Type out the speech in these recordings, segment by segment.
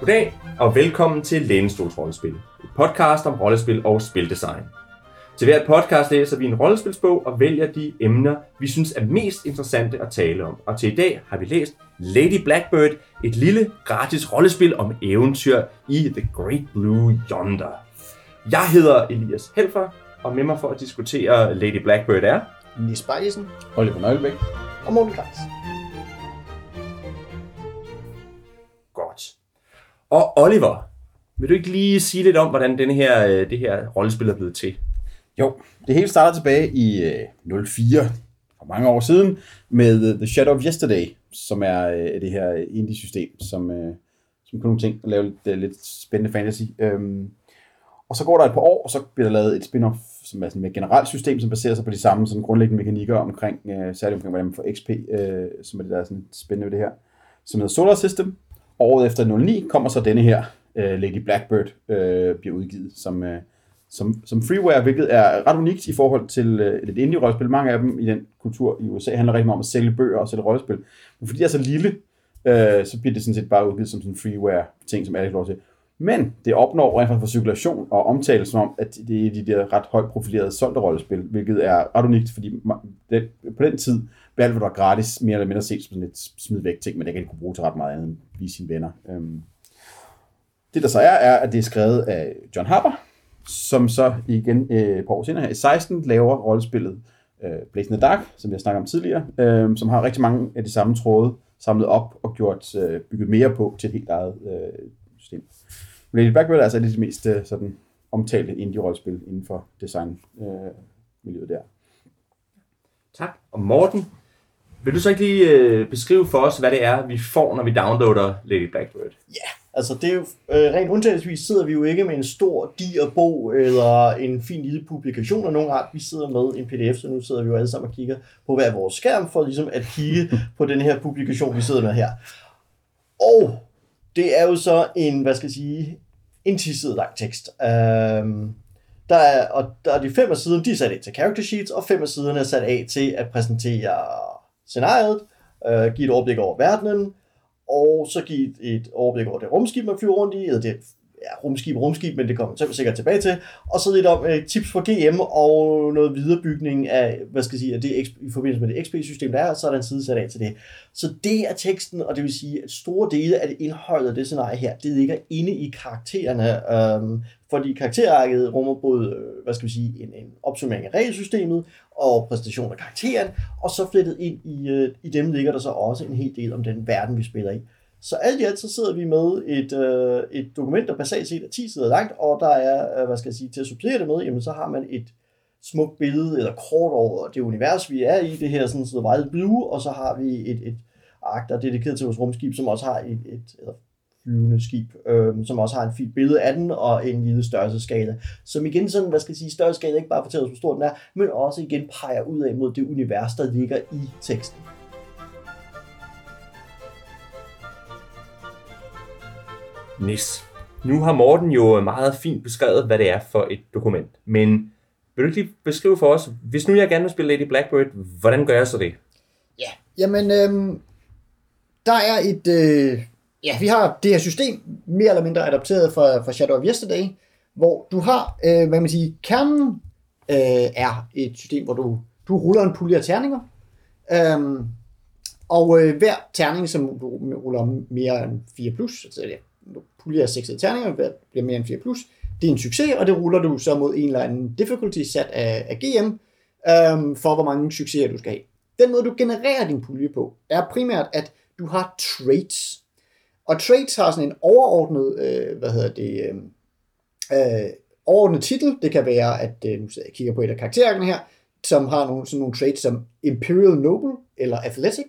Goddag og velkommen til Lænestols Rollespil, et podcast om rollespil og spildesign. Til hvert podcast læser vi en rollespilsbog og vælger de emner, vi synes er mest interessante at tale om. Og til i dag har vi læst Lady Blackbird, et lille gratis rollespil om eventyr i The Great Blue Yonder. Jeg hedder Elias Helfer, og med mig for at diskutere Lady Blackbird er... Nis Bejlesen Oliver Nøglebæk. og Morten Krantz. Og Oliver, vil du ikke lige sige lidt om, hvordan denne her, øh, det her rollespil er blevet til? Jo, det hele starter tilbage i øh, 04, for mange år siden, med øh, The Shadow of Yesterday, som er øh, det her indie-system, som, øh, som kunne nogle ting at lave lidt, øh, lidt spændende fantasy. Øhm, og så går der et par år, og så bliver der lavet et spin-off, som er sådan et mere generelt system, som baserer sig på de samme sådan grundlæggende mekanikker omkring, øh, særligt omkring, hvordan man får XP, øh, som er det der er sådan spændende ved det her, som hedder Solar System. Året efter 09 kommer så denne her, øh, Lady Blackbird, øh, bliver udgivet som, øh, som, som freeware, hvilket er ret unikt i forhold til øh, et indie-rollespil. Mange af dem i den kultur i USA handler rigtig meget om at sælge bøger og sælge rollespil. Men fordi det er så lille, øh, så bliver det sådan set bare udgivet som sådan en freeware-ting, som alle kan lov til. Men det opnår rent faktisk for cirkulation og omtale som om, at det er de der ret højt profilerede solgte rollespil, hvilket er ret unikt, fordi det, på den tid blev alt, hvad der var gratis, mere eller mindre set som sådan et smid væk ting, men det kan ikke kunne bruge til ret meget andet end vise sine venner. Øhm. Det der så er, er, at det er skrevet af John Harper, som så igen øh, år senere her i 16 laver rollespillet øh, Blazing the Dark, som jeg snakkede om tidligere, øh, som har rigtig mange af de samme tråde samlet op og gjort øh, bygget mere på til et helt eget øh, system. Lady Blackbird er altså et af de mest øh, sådan, omtalte indie-rollespil inden for design øh, miljøet der. Tak. Og Morten, vil du så ikke lige øh, beskrive for os, hvad det er, vi får, når vi downloader Lady Blackbird? Altså det er jo, øh, rent undtagelsesvis sidder vi jo ikke med en stor diger bog eller en fin lille publikation af nogen art. Vi sidder med en pdf, så nu sidder vi jo alle sammen og kigger på hver vores skærm for ligesom at kigge på den her publikation, vi sidder med her. Og det er jo så en, hvad skal jeg sige, en lang tekst. Øhm, der er, og der er de fem af siderne, de er sat af til character sheets, og fem af siderne er sat af til at præsentere scenariet, øh, give et overblik over verdenen, og så give et, et overblik over det rumskib, man flyver rundt i, eller det ja, rumskib, rumskib, men det kommer jeg sikkert tilbage til, og så lidt om øh, tips for GM og noget viderebygning af, hvad skal jeg sige, af det, i forbindelse med det XP-system, der er, så er der en side sat af til det. Så det er teksten, og det vil sige, at store dele af det indholdet af det scenarie her, det ligger inde i karaktererne, øhm, fordi karakterarket rummer både, øh, hvad skal vi sige, en, en opsummering af regelsystemet og præstation af karakteren, og så flettet ind i, øh, i dem ligger der så også en hel del om den verden, vi spiller i. Så alt i alt så sidder vi med et, øh, et dokument, der basalt set er 10 sider langt, og der er, øh, hvad skal jeg sige, til at supplere det med, jamen så har man et smukt billede eller kort over det univers, vi er i, det her sådan så meget Blue, og så har vi et, et ark, der er dedikeret til vores rumskib, som også har et, et eller flyvende skib, øh, som også har en fint billede af den, og en lille størrelseskala, som igen sådan, hvad skal jeg sige, størrelseskala ikke bare fortæller os, hvor stor den er, men også igen peger ud af mod det univers, der ligger i teksten. Nis. Nu har Morten jo meget fint beskrevet, hvad det er for et dokument. Men vil du ikke lige beskrive for os, hvis nu jeg gerne vil spille Lady Blackbird, hvordan gør jeg så det? Ja, jamen, øhm, der er et, øh, ja, vi har det her system, mere eller mindre adapteret fra, fra Shadow of Yesterday, hvor du har, øh, hvad man siger, kernen øh, er et system, hvor du, du ruller en pulje af terninger, øhm, og øh, hver terning, som du ruller mere end 4 plus, altså det er pulje af 6 terninger, hver bliver mere end 4 plus, det er en succes, og det ruller du så mod en eller anden difficulty sat af, af GM, øhm, for hvor mange succeser du skal have. Den måde, du genererer din pulje på, er primært, at du har traits. Og traits har sådan en overordnet, øh, hvad hedder det, øhm, øh, overordnet titel. Det kan være, at, øh, nu sidder jeg kigger på et af karaktererne her, som har nogle, sådan nogle traits som Imperial Noble eller Athletic.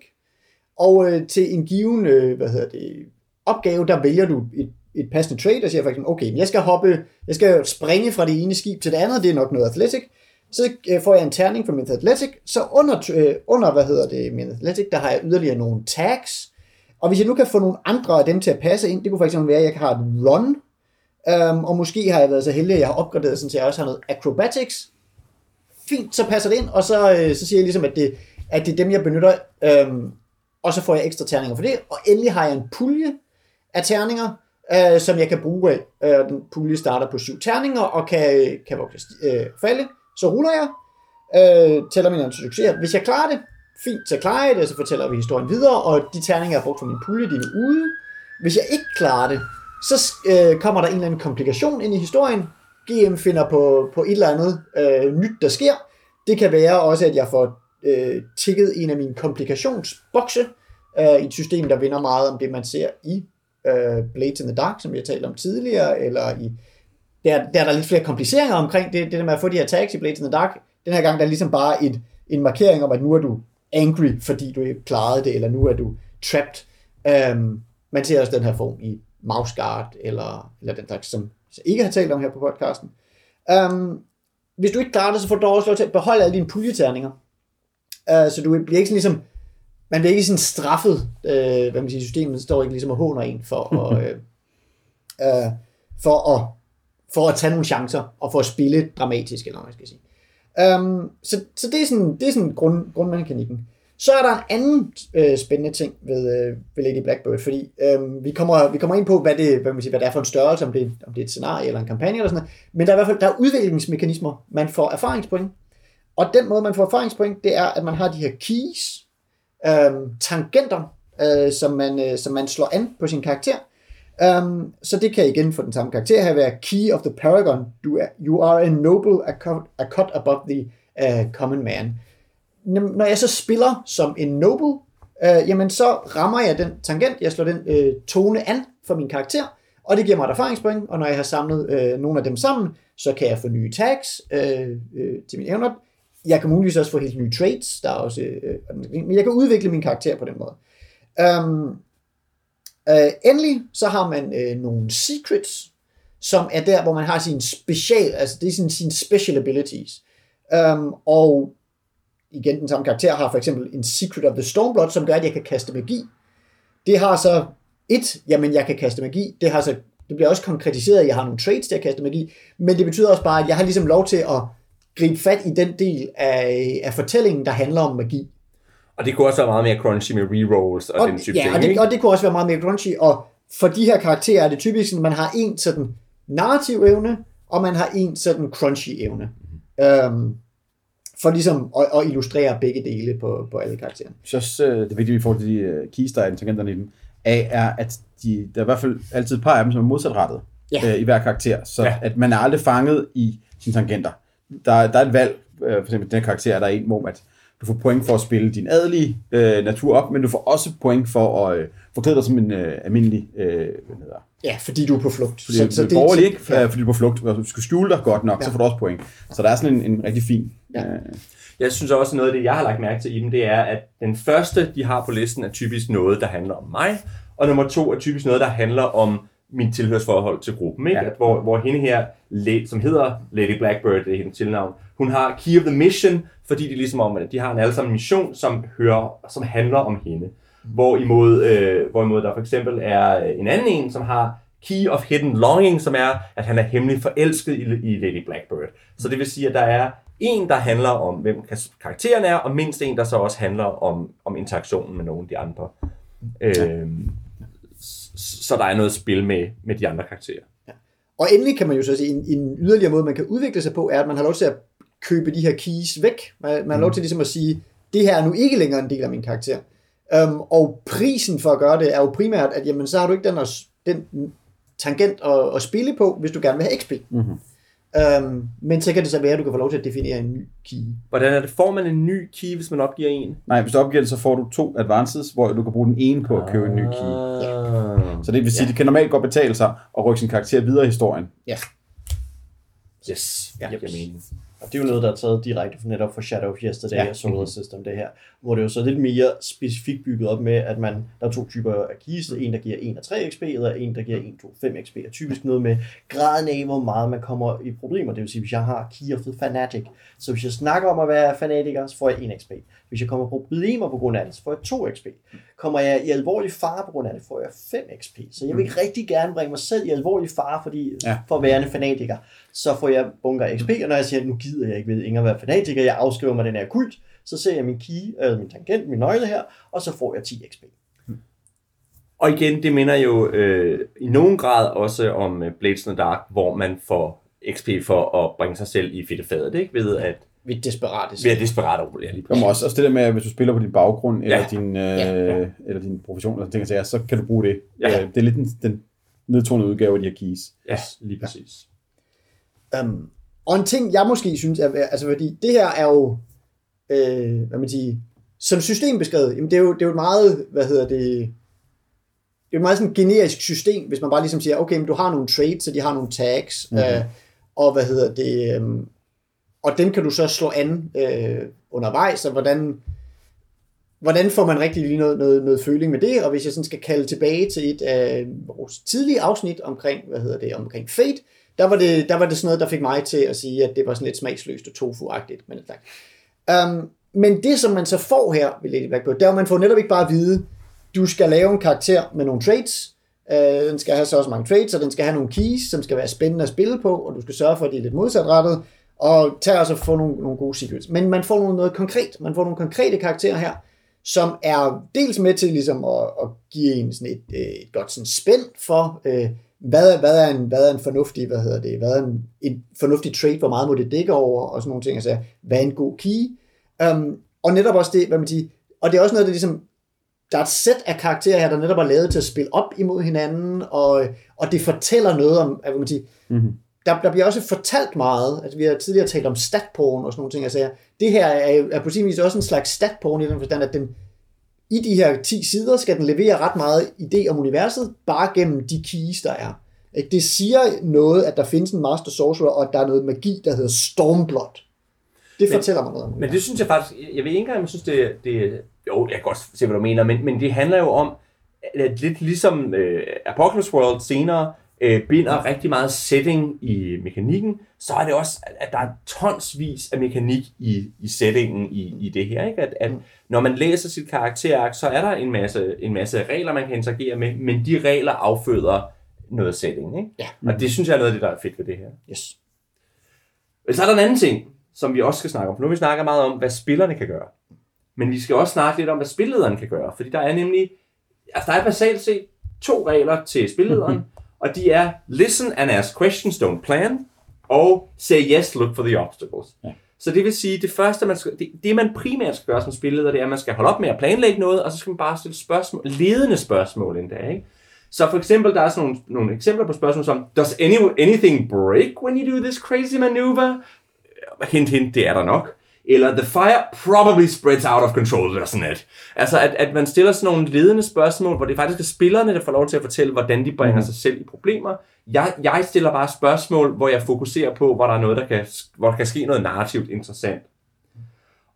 Og øh, til en given, øh, hvad hedder det, opgave, der vælger du et, et passende trade, og siger for eksempel, okay, jeg skal hoppe, jeg skal springe fra det ene skib til det andet, det er nok noget Athletic, så øh, får jeg en terning for min Athletic, så under, øh, under hvad hedder det, min Athletic, der har jeg yderligere nogle tags, og hvis jeg nu kan få nogle andre af dem til at passe ind, det kunne for eksempel være, at jeg har et run, øhm, og måske har jeg været så heldig, at jeg har opgraderet, sådan, så jeg også har noget acrobatics. Fint, så passer det ind, og så, øh, så siger jeg ligesom, at det, at det er dem, jeg benytter, øhm, og så får jeg ekstra terninger for det, og endelig har jeg en pulje af terninger, øh, som jeg kan bruge af. Øh, den pulje starter på syv terninger og kan, kan vokse, øh, falde. Så ruller jeg, øh, tæller mine succeser. Hvis jeg klarer det, fint, så klarer jeg det, så fortæller vi historien videre, og de terninger, jeg har brugt fra min pulje, de er ude. Hvis jeg ikke klarer det, så øh, kommer der en eller anden komplikation ind i historien. GM finder på, på et eller andet øh, nyt, der sker. Det kan være også, at jeg får øh, tikket en af mine komplikationsbokse øh, i et system, der vinder meget om det, man ser i øh, Blades in the Dark, som jeg talte om tidligere, eller i der, der er der lidt flere kompliceringer omkring det, det der med at få de her tags i Blades in the Dark. Den her gang der er ligesom bare et, en markering om, at nu er du angry, fordi du ikke klarede det, eller nu er du trapped. Øhm, man ser også den her form i Mouse Guard, eller, eller den slags, som jeg ikke har talt om her på podcasten. Øhm, hvis du ikke klarer det, så får du også lov til at beholde alle dine puljeterninger. Øh, så du bliver ikke sådan ligesom, man bliver ikke sådan straffet, uh, hvad man siger, systemet står ikke ligesom og håner en for at, uh, uh, for at for at tage nogle chancer og for at spille dramatisk, eller hvad man skal sige. Um, så, så det er sådan, det er sådan grund, grundmekanikken. Så er der en anden øh, spændende ting ved, øh, ved Lady Blackbird, fordi øh, vi, kommer, vi kommer ind på, hvad det, hvad, man siger, hvad det er for en størrelse, om det, om det er et scenarie eller en kampagne eller sådan noget. Men der er i hvert fald der er udviklingsmekanismer, man får erfaringspoint. Og den måde, man får erfaringspoint, det er, at man har de her keys, øh, tangenter, øh, som, man, øh, som man slår an på sin karakter. Um, så det kan igen få den samme karakter her være Key of the Paragon. Du er, you are a noble, a cut, a cut above the uh, common man. Når jeg så spiller som en noble, uh, jamen så rammer jeg den tangent, jeg slår den uh, tone an for min karakter, og det giver mig et erfaringspoint, og når jeg har samlet uh, nogle af dem sammen, så kan jeg få nye tags uh, uh, til mine evner. Jeg kan muligvis også få helt nye traits, der er også, øh, men jeg kan udvikle min karakter på den måde. Um, øh, endelig så har man øh, nogle secrets, som er der, hvor man har sin special, altså det er sin, sin special abilities. Um, og igen, den samme karakter har for eksempel en Secret of the Stormblood, som gør, at jeg kan kaste magi. Det har så et, jamen jeg kan kaste magi, det har så det bliver også konkretiseret, at jeg har nogle traits til at kaste magi, men det betyder også bare, at jeg har ligesom lov til at gribe fat i den del af, af fortællingen, der handler om magi. Og det kunne også være meget mere crunchy med rerolls og, og den type ja, ting, og det, og det kunne også være meget mere crunchy, og for de her karakterer er det typisk, at man har en sådan narrativ evne, og man har en sådan crunchy evne. Um, for ligesom at, at illustrere begge dele på, på alle karaktererne. Så også, øh, det vigtige i forhold til de uh, keys, der er tangenterne i dem, af, er, at de, der er i hvert fald altid et par af dem, som er modsatrettet Ja. øh, i hver karakter. Så ja. at man er aldrig fanget i sine tangenter. Der, der er et valg, øh, for eksempel den her karakter, er der er en, hvor at du får point for at spille din adelige øh, natur op, men du får også point for at øh, forklæde dig som en øh, almindelig øh, hvad hedder, Ja, fordi du er på flugt. fordi så, så det, borgerlig, ikke? Ja. Fordi du er på flugt. Hvis du skal skjule dig godt nok, ja. så får du også point. Så der er sådan en, en rigtig fin... Ja. Øh, Jeg synes også, noget af det, jeg har lagt mærke til i dem, det er, at den første, de har på listen, er typisk noget, der handler om mig, og nummer to er typisk noget, der handler om min tilhørsforhold til gruppen. Ikke? Ja. At hvor, hvor hende her, som hedder Lady Blackbird, det er hendes tilnavn, hun har Key of the Mission, fordi det er ligesom om, at de har en alle sammen mission, som, hører, som handler om hende. Hvorimod, øh, hvorimod der for eksempel er øh, en anden en, som har Key of Hidden Longing, som er, at han er hemmelig forelsket i, i Lady Blackbird. Så det vil sige, at der er en, der handler om, hvem karakteren er, og mindst en, der så også handler om, om interaktionen med nogle af de andre. Øh, så der er noget spil med, med de andre karakterer. Og endelig kan man jo så sige, en, en yderligere måde, man kan udvikle sig på, er, at man har lov til at købe de her keys væk. Man, man har lov til ligesom at sige, det her er nu ikke længere en del af min karakter. Um, og prisen for at gøre det er jo primært, at jamen, så har du ikke den, den tangent at, at spille på, hvis du gerne vil have XP. Mhm. Um, men så kan det så være, at du kan få lov til at definere en ny key. Hvordan er det? Får man en ny key, hvis man opgiver en? nej, hvis du opgiver det, så får du to advances, hvor du kan bruge den ene på at købe en ny key. Ah. Så det vil sige, Ja. ja. det kan normalt godt betale sig at rykke sin karakter videre i historien. Yes, Ja. ja. jeg mening. Og det er jo noget, der er taget direkte fra netop fra Shadow of Yesterday Ja. og Solar System, det her. Hvor det er jo så lidt mere specifikt bygget op med, at man, der er to typer af keys. En, der giver 1 og 3 XP, og en, der giver 1, 2, 5 XP. Og typisk noget med graden af, hvor meget man kommer i problemer. Det vil sige, hvis jeg har Key of the Fanatic, så hvis jeg snakker om at være fanatiker, så får jeg 1 XP. Hvis jeg kommer på problemer på grund af det, så får jeg 2 XP. Kommer jeg i alvorlig fare på grund af det, får jeg 5 XP. Så jeg vil rigtig gerne bringe mig selv i alvorlig fare, fordi Ja. for at være en fanatiker, så får jeg bunker XP, og når jeg siger, at nu gider jeg ikke ved ikke at være fanatiker, jeg afskriver mig den her kult, så ser jeg min key, eller min tangent, min nøgle her, og så får jeg 10 XP. Og igen, det minder jo øh, i nogen grad også om øh, Blades in the Dark, hvor man får XP for at bringe sig selv i fedtefadet, ikke? Ved at Vi er desperate. være desperat over det, ja, lige Jamen også, også det der med, at hvis du spiller på din baggrund, eller, Ja. din, øh, Ja, ja, eller din profession, eller ting, så kan du bruge det. Ja. Øh, det er lidt den, den nedtonede udgave af de her keys. Ja, lige præcis. Um, og en ting, jeg måske synes, er, altså fordi det her er jo, øh, hvad man siger, som system beskrevet, jamen det er jo, det er jo et meget, hvad hedder det, det er jo et meget sådan generisk system, hvis man bare ligesom siger, okay, men du har nogle traits, så de har nogle tags, mm-hmm. øh, og hvad hedder det, øh, og dem kan du så slå an øh, undervejs, og hvordan, hvordan får man rigtig lige noget, noget, noget føling med det, og hvis jeg sådan skal kalde tilbage til et af vores tidlige afsnit omkring, hvad hedder det, omkring Fate, der var, det, der var det sådan noget, der fik mig til at sige, at det var sådan lidt smagsløst og tofu-agtigt. Men, um, men det, som man så får her ved Lady Blackbird, det er, at man får netop ikke bare at vide, du skal lave en karakter med nogle traits, øh, den skal have så også mange traits, og den skal have nogle keys, som skal være spændende at spille på, og du skal sørge for, at de er lidt modsatrettet, og tager også få nogle, nogle gode secrets. Men man får noget, noget konkret. Man får nogle konkrete karakterer her, som er dels med til ligesom at, at give en sådan et, øh, et godt sådan spænd for, øh, hvad, hvad, er en, hvad er en fornuftig, hvad hedder det, hvad er en, en fornuftig trade, hvor meget må det dække over, og sådan nogle ting, altså, hvad er en god key, um, og netop også det, hvad man siger, og det er også noget, der ligesom, der er et sæt af karakterer her, der netop er lavet til at spille op imod hinanden, og, og det fortæller noget om, hvad man siger, Mm-hmm der, der bliver også fortalt meget, altså vi har tidligere talt om statporn og sådan nogle ting, altså det her er, er på sin vis også en slags statporn i den forstand, at den i de her 10 sider skal den levere ret meget idé om universet, bare gennem de keys, der er. Det siger noget, at der findes en Master Sorcerer, og at der er noget magi, der hedder Stormblood. Det Men- fortæller mig noget om Men det synes jeg faktisk, jeg ved ikke engang, jeg synes, det, det jo, jeg kan godt se, hvad du mener, men, men det handler jo om, at lidt ligesom øh, Apocalypse World senere øh, binder rigtig meget setting i mekanikken, så er det også, at der er tonsvis af mekanik i, i settingen i, i det her. Ikke? At, at når man læser sit karakterark, så er der en masse, en masse regler, man kan interagere med, men de regler afføder noget setting. Ikke? Ja. Og det synes jeg er noget af det, der er fedt ved det her. Yes. Så er der en anden ting, som vi også skal snakke om. For nu vi snakker meget om, hvad spillerne kan gøre. Men vi skal også snakke lidt om, hvad spillederen kan gøre. Fordi der er nemlig, altså der er basalt set to regler til spillederen, og de er listen and ask questions, don't plan, og say yes, look for the obstacles. Ja. Så det vil sige, det første, man skal, det, det man primært skal gøre som spilleder, det er, at man skal holde op med at planlægge noget, og så skal man bare stille spørgsmål, ledende spørgsmål endda, ikke? Så for eksempel, der er sådan nogle, nogle eksempler på spørgsmål som, does any, anything break when you do this crazy maneuver? Hint, hint, det er der nok. Eller the fire probably spreads out of control, doesn't it? Altså, at, at man stiller sådan nogle ledende spørgsmål, hvor det faktisk er spillerne, der får lov til at fortælle, hvordan de bringer mm. sig selv i problemer. Jeg, jeg stiller bare spørgsmål, hvor jeg fokuserer på, hvor der er noget, der kan, hvor der kan ske noget narrativt interessant.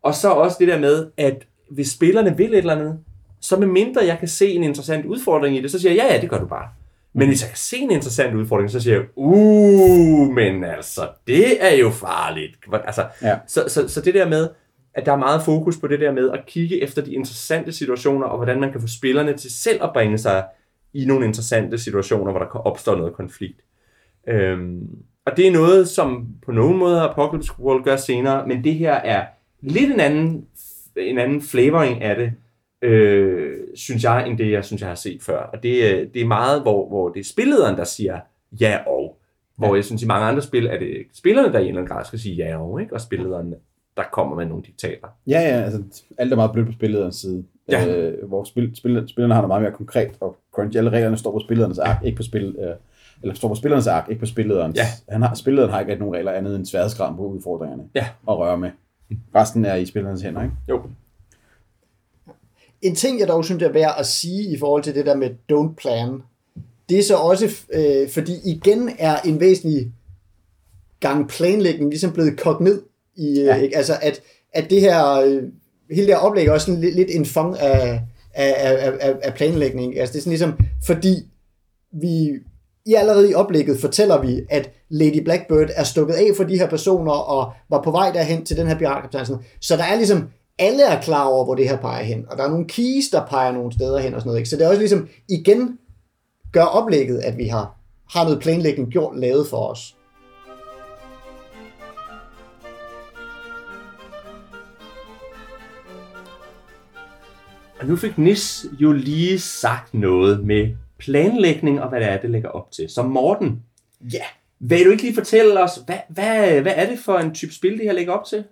Og så også det der med, at hvis spillerne vil et eller andet, så med mindre jeg kan se en interessant udfordring i det, så siger jeg, ja, ja, det gør du bare. Men hvis jeg kan se en interessant udfordring, så siger jeg, uh, men altså, det er jo farligt. Altså, Ja. så, så, så det der med, at der er meget fokus på det der med at kigge efter de interessante situationer, og hvordan man kan få spillerne til selv at bringe sig i nogle interessante situationer, hvor der kan opstå noget konflikt. Øhm, og det er noget, som på nogen måde Apocalypse World gør senere, men det her er lidt en anden, en anden flavoring af det, øh, synes jeg, end det, jeg synes, jeg har set før. Og det, er- det er meget, hvor, hvor det er spillederen, der siger ja og. Hvor jeg synes, i mange andre spil, er det spillerne, der i en eller anden grad skal sige ja og, ikke? og spillederen, der kommer med nogle diktater. Ja, ja, altså alt er meget blødt på spillederens side. Ja. Øh, hvor spil, spil, spillerne har noget meget mere konkret, og crunch, alle reglerne står på spillederens ark, ikke på spil, øh, eller står på spillerens ark, ikke på spillederens. Ja. Han har, spillederen har ikke nogen regler andet end sværhedsgraden på udfordringerne Ja. at røre med. Resten er i spillerens hænder, ikke? Jo. En ting, jeg dog synes er værd at sige i forhold til det der med don't plan, det er så også, øh, fordi igen er en væsentlig gang planlægning ligesom blevet kogt ned i, øh, Ja. ikke? altså at, at det her, øh, hele det her oplæg er også sådan lidt, lidt en fang af, af, af, af, af planlægning, altså det er sådan ligesom, fordi vi i allerede i oplægget fortæller vi, at Lady Blackbird er stukket af for de her personer, og var på vej derhen til den her piratkaptajn. Så der er ligesom, alle er klar over, hvor det her peger hen, og der er nogle keys, der peger nogle steder hen og sådan noget. Ikke? Så det er også ligesom, igen, gør oplægget, at vi har, har noget planlægning gjort, lavet for os. Og nu fik Nis jo lige sagt noget med planlægning og hvad det er, det lægger op til. Så Morten, Ja, vil du ikke lige fortælle os, hvad, hvad, hvad er det for en type spil, det her lægger op til?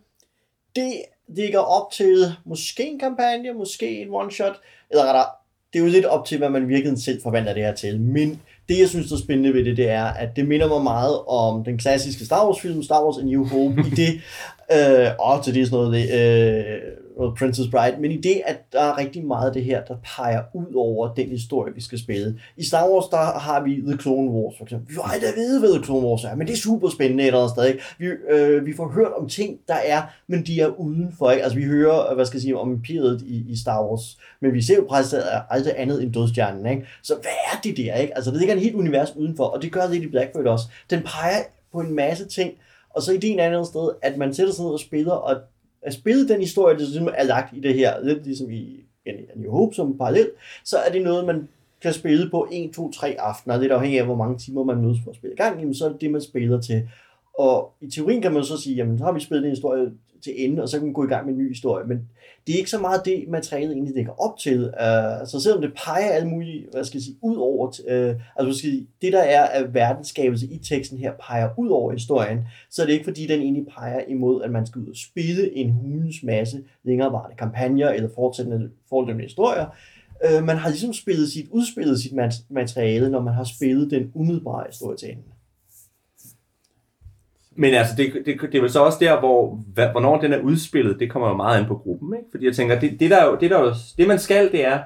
det ligger op til måske en kampagne, måske en one-shot, eller rettere, det er jo lidt op til, hvad man virkelig selv forventer det her til. Men det, jeg synes, der er spændende ved det, det er, at det minder mig meget om den klassiske Star Wars-film, Star Wars A New Hope, i det, øh, og til det er sådan noget, øh, og Princess Bride, men i det, at der er rigtig meget af det her, der peger ud over den historie, vi skal spille. I Star Wars, der har vi The Clone Wars, for eksempel. Vi har aldrig vide, hvad The Clone Wars er, men det er super spændende et eller andet sted. Ikke? Vi, øh, vi får hørt om ting, der er, men de er udenfor. Ikke? Altså, vi hører, øh, hvad skal jeg sige, om imperiet i, i Star Wars, men vi ser jo præcis aldrig andet end dødstjernen. Ikke? Så hvad er det der? Ikke? Altså, det ligger en helt univers udenfor, og det gør Lady Blackbird også. Den peger på en masse ting, og så ideen er et andet sted, at man sætter sig ned og spiller, og at spille den historie, der ligesom er lagt i det her, lidt ligesom i A New Hope som parallel, så er det noget, man kan spille på 1, 2, 3 aftener, lidt afhængig af, hvor mange timer man mødes for at spille i gang, jamen, så er det det, man spiller til. Og i teorien kan man så sige, jamen så har vi spillet en historie til ende, og så kan man gå i gang med en ny historie, men det er ikke så meget det, materialet egentlig dækker op til. Uh, så selvom det peger alle mulige, hvad skal jeg sige, ud over, uh, altså hvad skal sige, det der er af verdensskabelse i teksten her, peger ud over historien, så er det ikke fordi, den egentlig peger imod, at man skal ud og spille en hulens masse længerevarende kampagner, eller fortsættende forløbende historier. Uh, man har ligesom spillet sit, udspillet sit materiale, når man har spillet den umiddelbare historie til enden. Men altså, det, det, det er vel så også der, hvor, hvad, hvornår den er udspillet, det kommer jo meget an på gruppen, ikke? Fordi jeg tænker, det, det, der jo, det, der jo, det man skal, det er,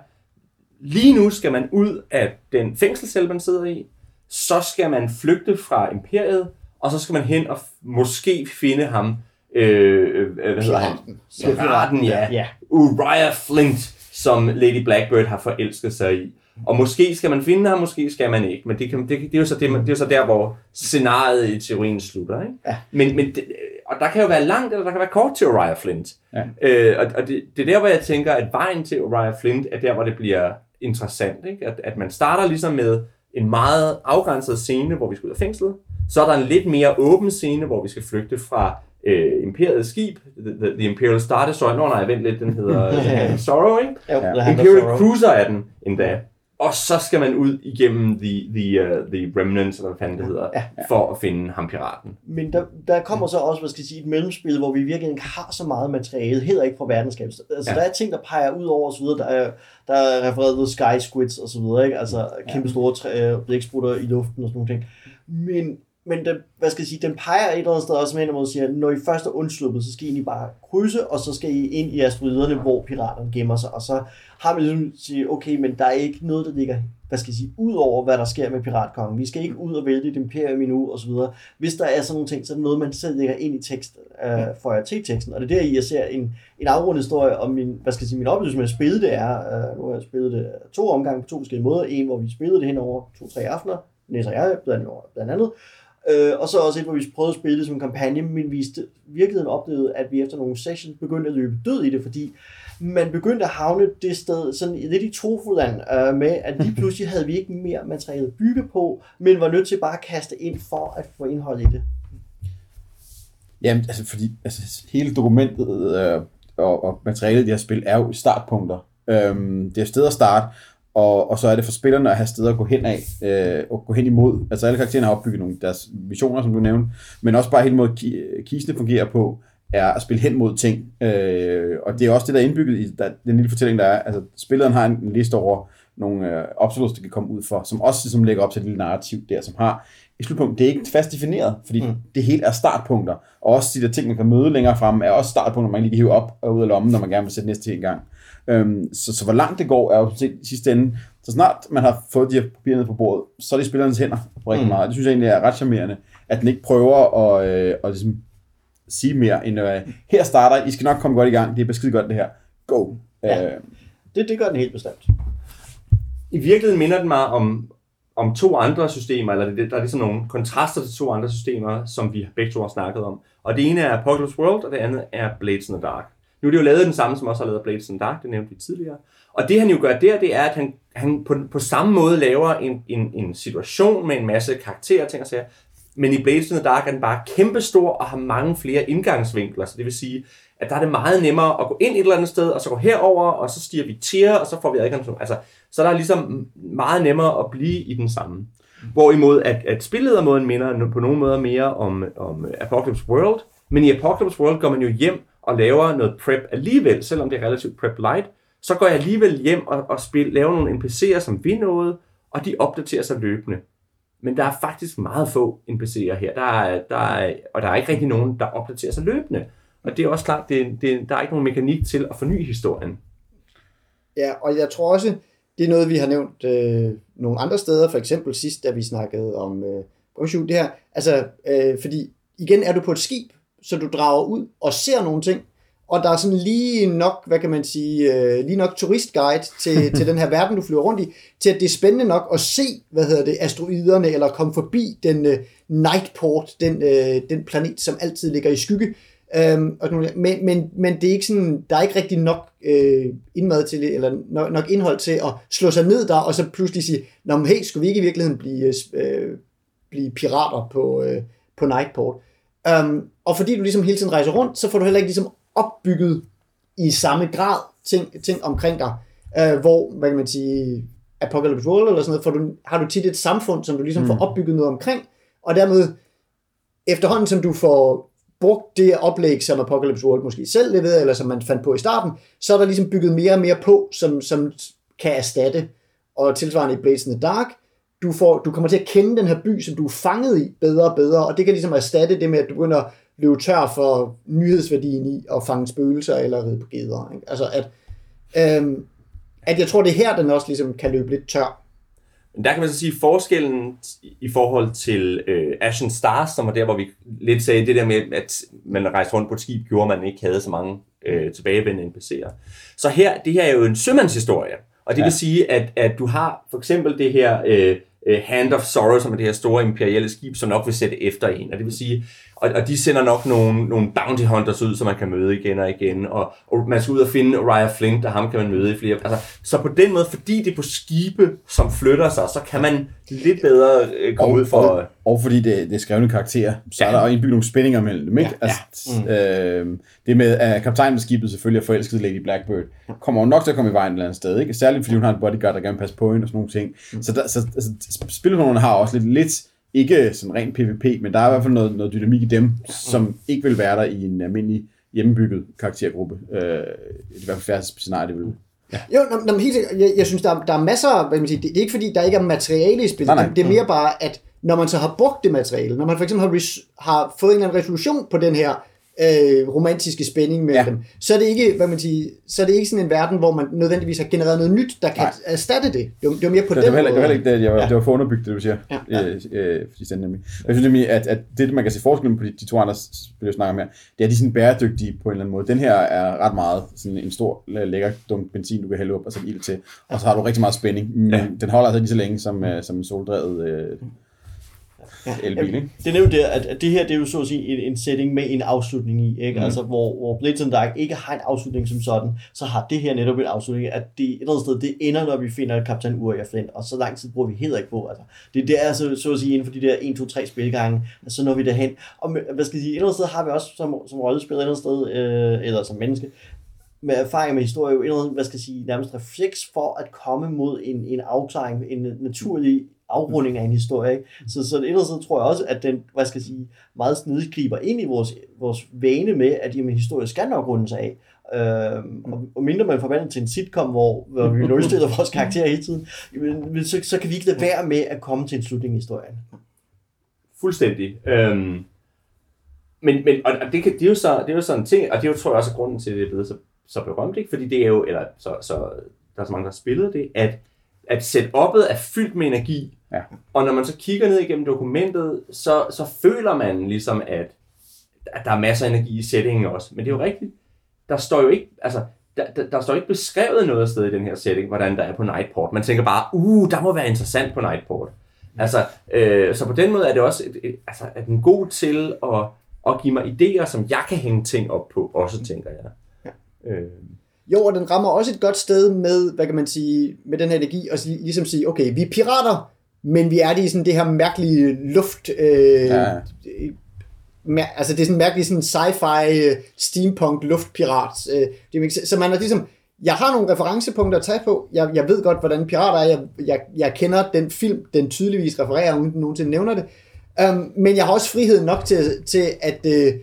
lige nu skal man ud af den fængselscelle, man sidder i, så skal man flygte fra imperiet, og så skal man hen og f- måske finde ham, øh, øh, hvad hedder han? Piraten, ja. Ja. Uriah Flint, som Lady Blackbird har forelsket sig i. Og måske skal man finde ham, måske skal man ikke. Men det, kan, det, det, er, jo så det, det er jo så der, hvor scenariet i teorien slutter. Ikke? Ja. Men, men det, og der kan jo være langt, eller der kan være kort til Uriah Flint. Ja. Øh, og og det, det er der, hvor jeg tænker, at vejen til Uriah Flint er der, hvor det bliver interessant. Ikke? At, at man starter ligesom med en meget afgrænset scene, hvor vi skal ud af fængslet. Så er der en lidt mere åben scene, hvor vi skal flygte fra øh, Imperiets skib, the, the, the Imperial Star Destroyer. Nå nej, vent lidt, den hedder øh, Sorrow, ikke? Jo, Ja. Imperial Sorrow. Cruiser er den endda. Og så skal man ud igennem The, the, uh, the Remnants, eller hvad fanden det hedder, Ja. for at finde ham piraten. Men der, der kommer så også, hvad skal jeg sige, et mellemspil, hvor vi virkelig ikke har så meget materiale, heller ikke fra verdenskabet. Altså, Ja. ja. der er ting, der peger ud over osv., der er, der er refereret til Sky Squids og så videre, ikke? Altså, kæmpe store træ- øh, blæksprutter i luften og sådan nogle ting. Men, men den, hvad skal jeg sige, den peger et eller andet sted også med, når man siger, når I først er undsluppet, så skal I egentlig bare krydse, og så skal I ind i asteroiderne, hvor piraterne gemmer sig, og så har man ligesom sige, okay, men der er ikke noget, der ligger, hvad skal jeg sige, ud over, hvad der sker med piratkongen. Vi skal ikke ud og vælge et imperium endnu, og så videre. Hvis der er sådan nogle ting, så er det noget, man selv lægger ind i tekst, øh, for jer til teksten. Og det er der, jeg ser en, en afrundet historie om min, hvad skal jeg sige, min oplevelse med at spille det er, øh, nu har jeg spillet det to omgange på to forskellige måder. En, hvor vi spillede det hen over to-tre aftener, Næs og jeg, blandt andet. Øh, og så også et, hvor vi prøvede at spille det som en kampagne, men vi virkeligheden oplevede, at vi efter nogle sessions begyndte at løbe død i det, fordi man begyndte at havne det sted, sådan lidt i tofuland, øh, med at lige pludselig havde vi ikke mere materiale at bygge på, men var nødt til bare at kaste ind for at få indhold i det. Jamen, altså, fordi altså, hele dokumentet øh, og, og materialet i det her spil er jo startpunkter. Øhm, det er steder at starte, og, og så er det for spillerne at have steder at gå hen af, øh, og gå hen imod. Altså alle karaktererne har opbygget nogle deres visioner, som du nævnte, men også bare hele måde ki- kisene fungerer på, er at spille hen mod ting. Øh, og det er også det, der er indbygget i der, den lille fortælling, der er. Altså, spilleren har en, en liste over nogle øh, obstacles, der kan komme ud for, som også ligesom lægger op til et lille narrativ der, som har et slutpunkt. Det er ikke fast defineret, fordi mm. det hele er startpunkter. Og også de der ting, man kan møde længere frem, er også startpunkter, man lige kan hive op og ud af lommen, når man gerne vil sætte næste ting i gang. Øhm, så, så hvor langt det går, er jo set i sidste ende, så snart man har fået de her papirer ned på bordet, så er det spillernes hænder på rigtig Mm. meget. Det synes jeg egentlig er ret charmerende, at den ikke prøver at, øh, at ligesom sige mere end, øh, her starter, I skal nok komme godt i gang, det er beskid godt det her. Go! Ja. Øh, Det, det gør den helt bestemt. I virkeligheden minder den mig om, om to andre systemer, eller det, der er ligesom nogle kontraster til to andre systemer, som vi begge to har snakket om. Og det ene er Apocalypse World, og det andet er Blades in the Dark. Nu er det jo lavet den samme, som også har lavet Blades in Dark, det nævnte vi tidligere. Og det han jo gør der, det er, at han, han på, på samme måde laver en, en, en situation med en masse karakterer, ting og sager. Men i Blades in the Dark er den bare kæmpestor og har mange flere indgangsvinkler. Så det vil sige, at der er det meget nemmere at gå ind et eller andet sted, og så gå herover, og så stiger vi til, og så får vi adgang til Altså, så der er ligesom meget nemmere at blive i den samme. Hvorimod, at, at spilledermåden minder på nogle måder mere om, om Apocalypse World, men i Apocalypse World går man jo hjem og laver noget prep alligevel, selvom det er relativt prep light, så går jeg alligevel hjem og, og spil, laver nogle NPC'er, som vi nåede, og de opdaterer sig løbende. Men der er faktisk meget få NPC'er her, der er, der er, og der er ikke rigtig nogen, der opdaterer sig løbende. Og det er også klart, det, det, der er ikke nogen mekanik til at forny historien. Ja, og jeg tror også, det er noget, vi har nævnt øh, nogle andre steder, for eksempel sidst, da vi snakkede om øh, det her. Altså, øh, fordi igen er du på et skib, så du drager ud og ser nogle ting, og der er sådan lige nok, hvad kan man sige, øh, lige nok turistguide til, til den her verden, du flyver rundt i, til at det er spændende nok at se, hvad hedder det, asteroiderne, eller komme forbi den øh, Nightport, den, øh, den planet, som altid ligger i skygge. Øhm, og, men, men, men det er ikke sådan, der er ikke rigtig nok øh, indmad til eller nok, nok indhold til at slå sig ned der, og så pludselig sige, Nå, men hey, skulle vi ikke i virkeligheden blive, øh, blive pirater på, øh, på Nightport? Um, og fordi du ligesom hele tiden rejser rundt, så får du heller ikke ligesom opbygget i samme grad ting, ting omkring dig, uh, hvor, hvad kan man sige, Apocalypse World eller sådan noget, for du, har du tit et samfund, som du ligesom mm. får opbygget noget omkring, og dermed efterhånden, som du får brugt det oplæg, som Apocalypse World måske selv leverede, eller som man fandt på i starten, så er der ligesom bygget mere og mere på, som, som kan erstatte. Og tilsvarende i Blaze in the Dark, du, får, du kommer til at kende den her by, som du er fanget i bedre og bedre, og det kan ligesom erstatte det med, at du begynder at løbe tør for nyhedsværdien i at fange spøgelser eller ride på geder. Ikke? Altså at, øhm, at jeg tror, det er her, den også ligesom kan løbe lidt tør. Men der kan man så sige, forskellen i forhold til øh, Ashen Stars, som var der, hvor vi lidt sagde det der med, at man rejste rundt på et skib, gjorde man ikke havde så mange øh, tilbagevendende NPC'er. Så her, det her er jo en sømandshistorie, og det ja. vil sige, at, at du har for eksempel det her øh, Øh, Hand of Sorrow, som er det her store imperielle skib, som nok vil sætte efter en. Og det vil sige, og, og de sender nok nogle, nogle bounty hunters ud, som man kan møde igen og igen, og, og man skal ud og finde Raya Flint, og ham kan man møde i flere. Altså, så på den måde, fordi det er på skibe, som flytter sig, så kan man lidt bedre øh, komme og, ud for... Og, og fordi det, det er skrevne karakterer, så ja. er der indbygget nogle spændinger mellem dem, ikke? Ja, altså, ja. Mm. Øh, det med, at kaptajnen på skibet selvfølgelig er forelsket Lady Blackbird, kommer hun nok til at komme i vejen et eller andet sted, ikke? Særligt fordi hun har en bodyguard, der gerne passe på hende og sådan nogle ting. Mm. Så, der, så altså, spilhullerne har også lidt, lidt ikke sådan rent PvP, men der er i hvert fald noget, noget dynamik i dem, som ikke vil være der i en almindelig hjemmebygget karaktergruppe. Øh, det er i hvert fald færdigt scenarie, det vil Ja. Jo, nå, nå, helt, jeg, jeg synes, der, der er masser, hvad man siger, det, det er ikke fordi, der ikke er materiale i spillet, nej, nej. det er mere bare, at når man så har brugt det materiale, når man for eksempel har, res, har fået en eller anden resolution på den her øh, romantiske spænding med ja. dem, så er det ikke, hvad man siger, så er det ikke sådan en verden, hvor man nødvendigvis har genereret noget nyt, der kan Nej. erstatte det. Det var, det var mere på det, den det var måde. Det var heller ikke det, jeg var, ja. det var for underbygget, det du siger. Ja. Ja. Øh, øh, nemlig. Jeg synes nemlig, at, at det, man kan se forskellen på de, de to andre spil, jeg snakker om her, det er, de er sådan bæredygtige på en eller anden måde. Den her er ret meget sådan en stor, lækker dunk benzin, du kan hælde op og sætte ild til, og så har du rigtig meget spænding, men ja. den holder altså lige så længe som, uh, som en soldrevet øh, ja. elbil. Ikke? Det nævnte det, at, at det her det er jo så at sige en, en setting med en afslutning i, ikke? Mm. altså hvor, hvor Blades and Dark ikke har en afslutning som sådan, så har det her netop en afslutning, at det et eller andet sted, det ender, når vi finder Kaptajn Uriah Flint, og så lang tid bruger vi heller ikke på. Altså, det, det er så, så at sige inden for de der 1, 2, 3 spilgange, så når vi derhen. Og hvad skal jeg sige, et eller andet sted har vi også som, som rollespiller et eller andet sted, øh, eller som menneske, med erfaring med historie, jo et eller andet, hvad skal jeg sige, nærmest refleks for at komme mod en, en afklaring, en naturlig afrunding af en historie. Ikke? Så, så et eller andet tror jeg også, at den, hvad skal jeg sige, meget snedigt griber ind i vores, vores vane med, at jamen, historie skal nok runde sig af. Øh, og, og mindre man forvandler til en sitcom, hvor, hvor vi nulstiller vores karakterer hele tiden, jamen, så, så kan vi ikke lade være med at komme til en slutning i historien. Fuldstændig. Øhm, men, men og det, kan, det, er jo så, det er jo sådan en ting, og det er jo, tror jeg også er grunden til, at det er blevet så, så berømt, ikke? fordi det er jo, eller så, så der er så mange, der har spillet det, at at setup'et er fyldt med energi, ja. og når man så kigger ned igennem dokumentet, så, så føler man ligesom, at, at der er masser af energi i settingen også. Men det er jo rigtigt. Der står jo ikke, altså, der, der, der står ikke beskrevet noget sted i den her setting, hvordan der er på Nightport. Man tænker bare, uh, der må være interessant på Nightport. Altså, øh, så på den måde er det også, et, et, altså, er den god til at, at give mig idéer, som jeg kan hænge ting op på, også tænker jeg. Ja. Øh. Jo, og den rammer også et godt sted med, hvad kan man sige, med den her energi, og ligesom sige, okay, vi er pirater, men vi er det i sådan det her mærkelige luft, øh, ja. mær- altså det er sådan mærkeligt sådan sci-fi øh, steampunk luftpirat. Øh, det ikke- så man er ligesom, jeg har nogle referencepunkter at tage på. Jeg, jeg ved godt, hvordan pirater er. Jeg, jeg, jeg kender den film, den tydeligvis refererer, uden den nogensinde nævner det. Um, men jeg har også frihed nok til, til at øh,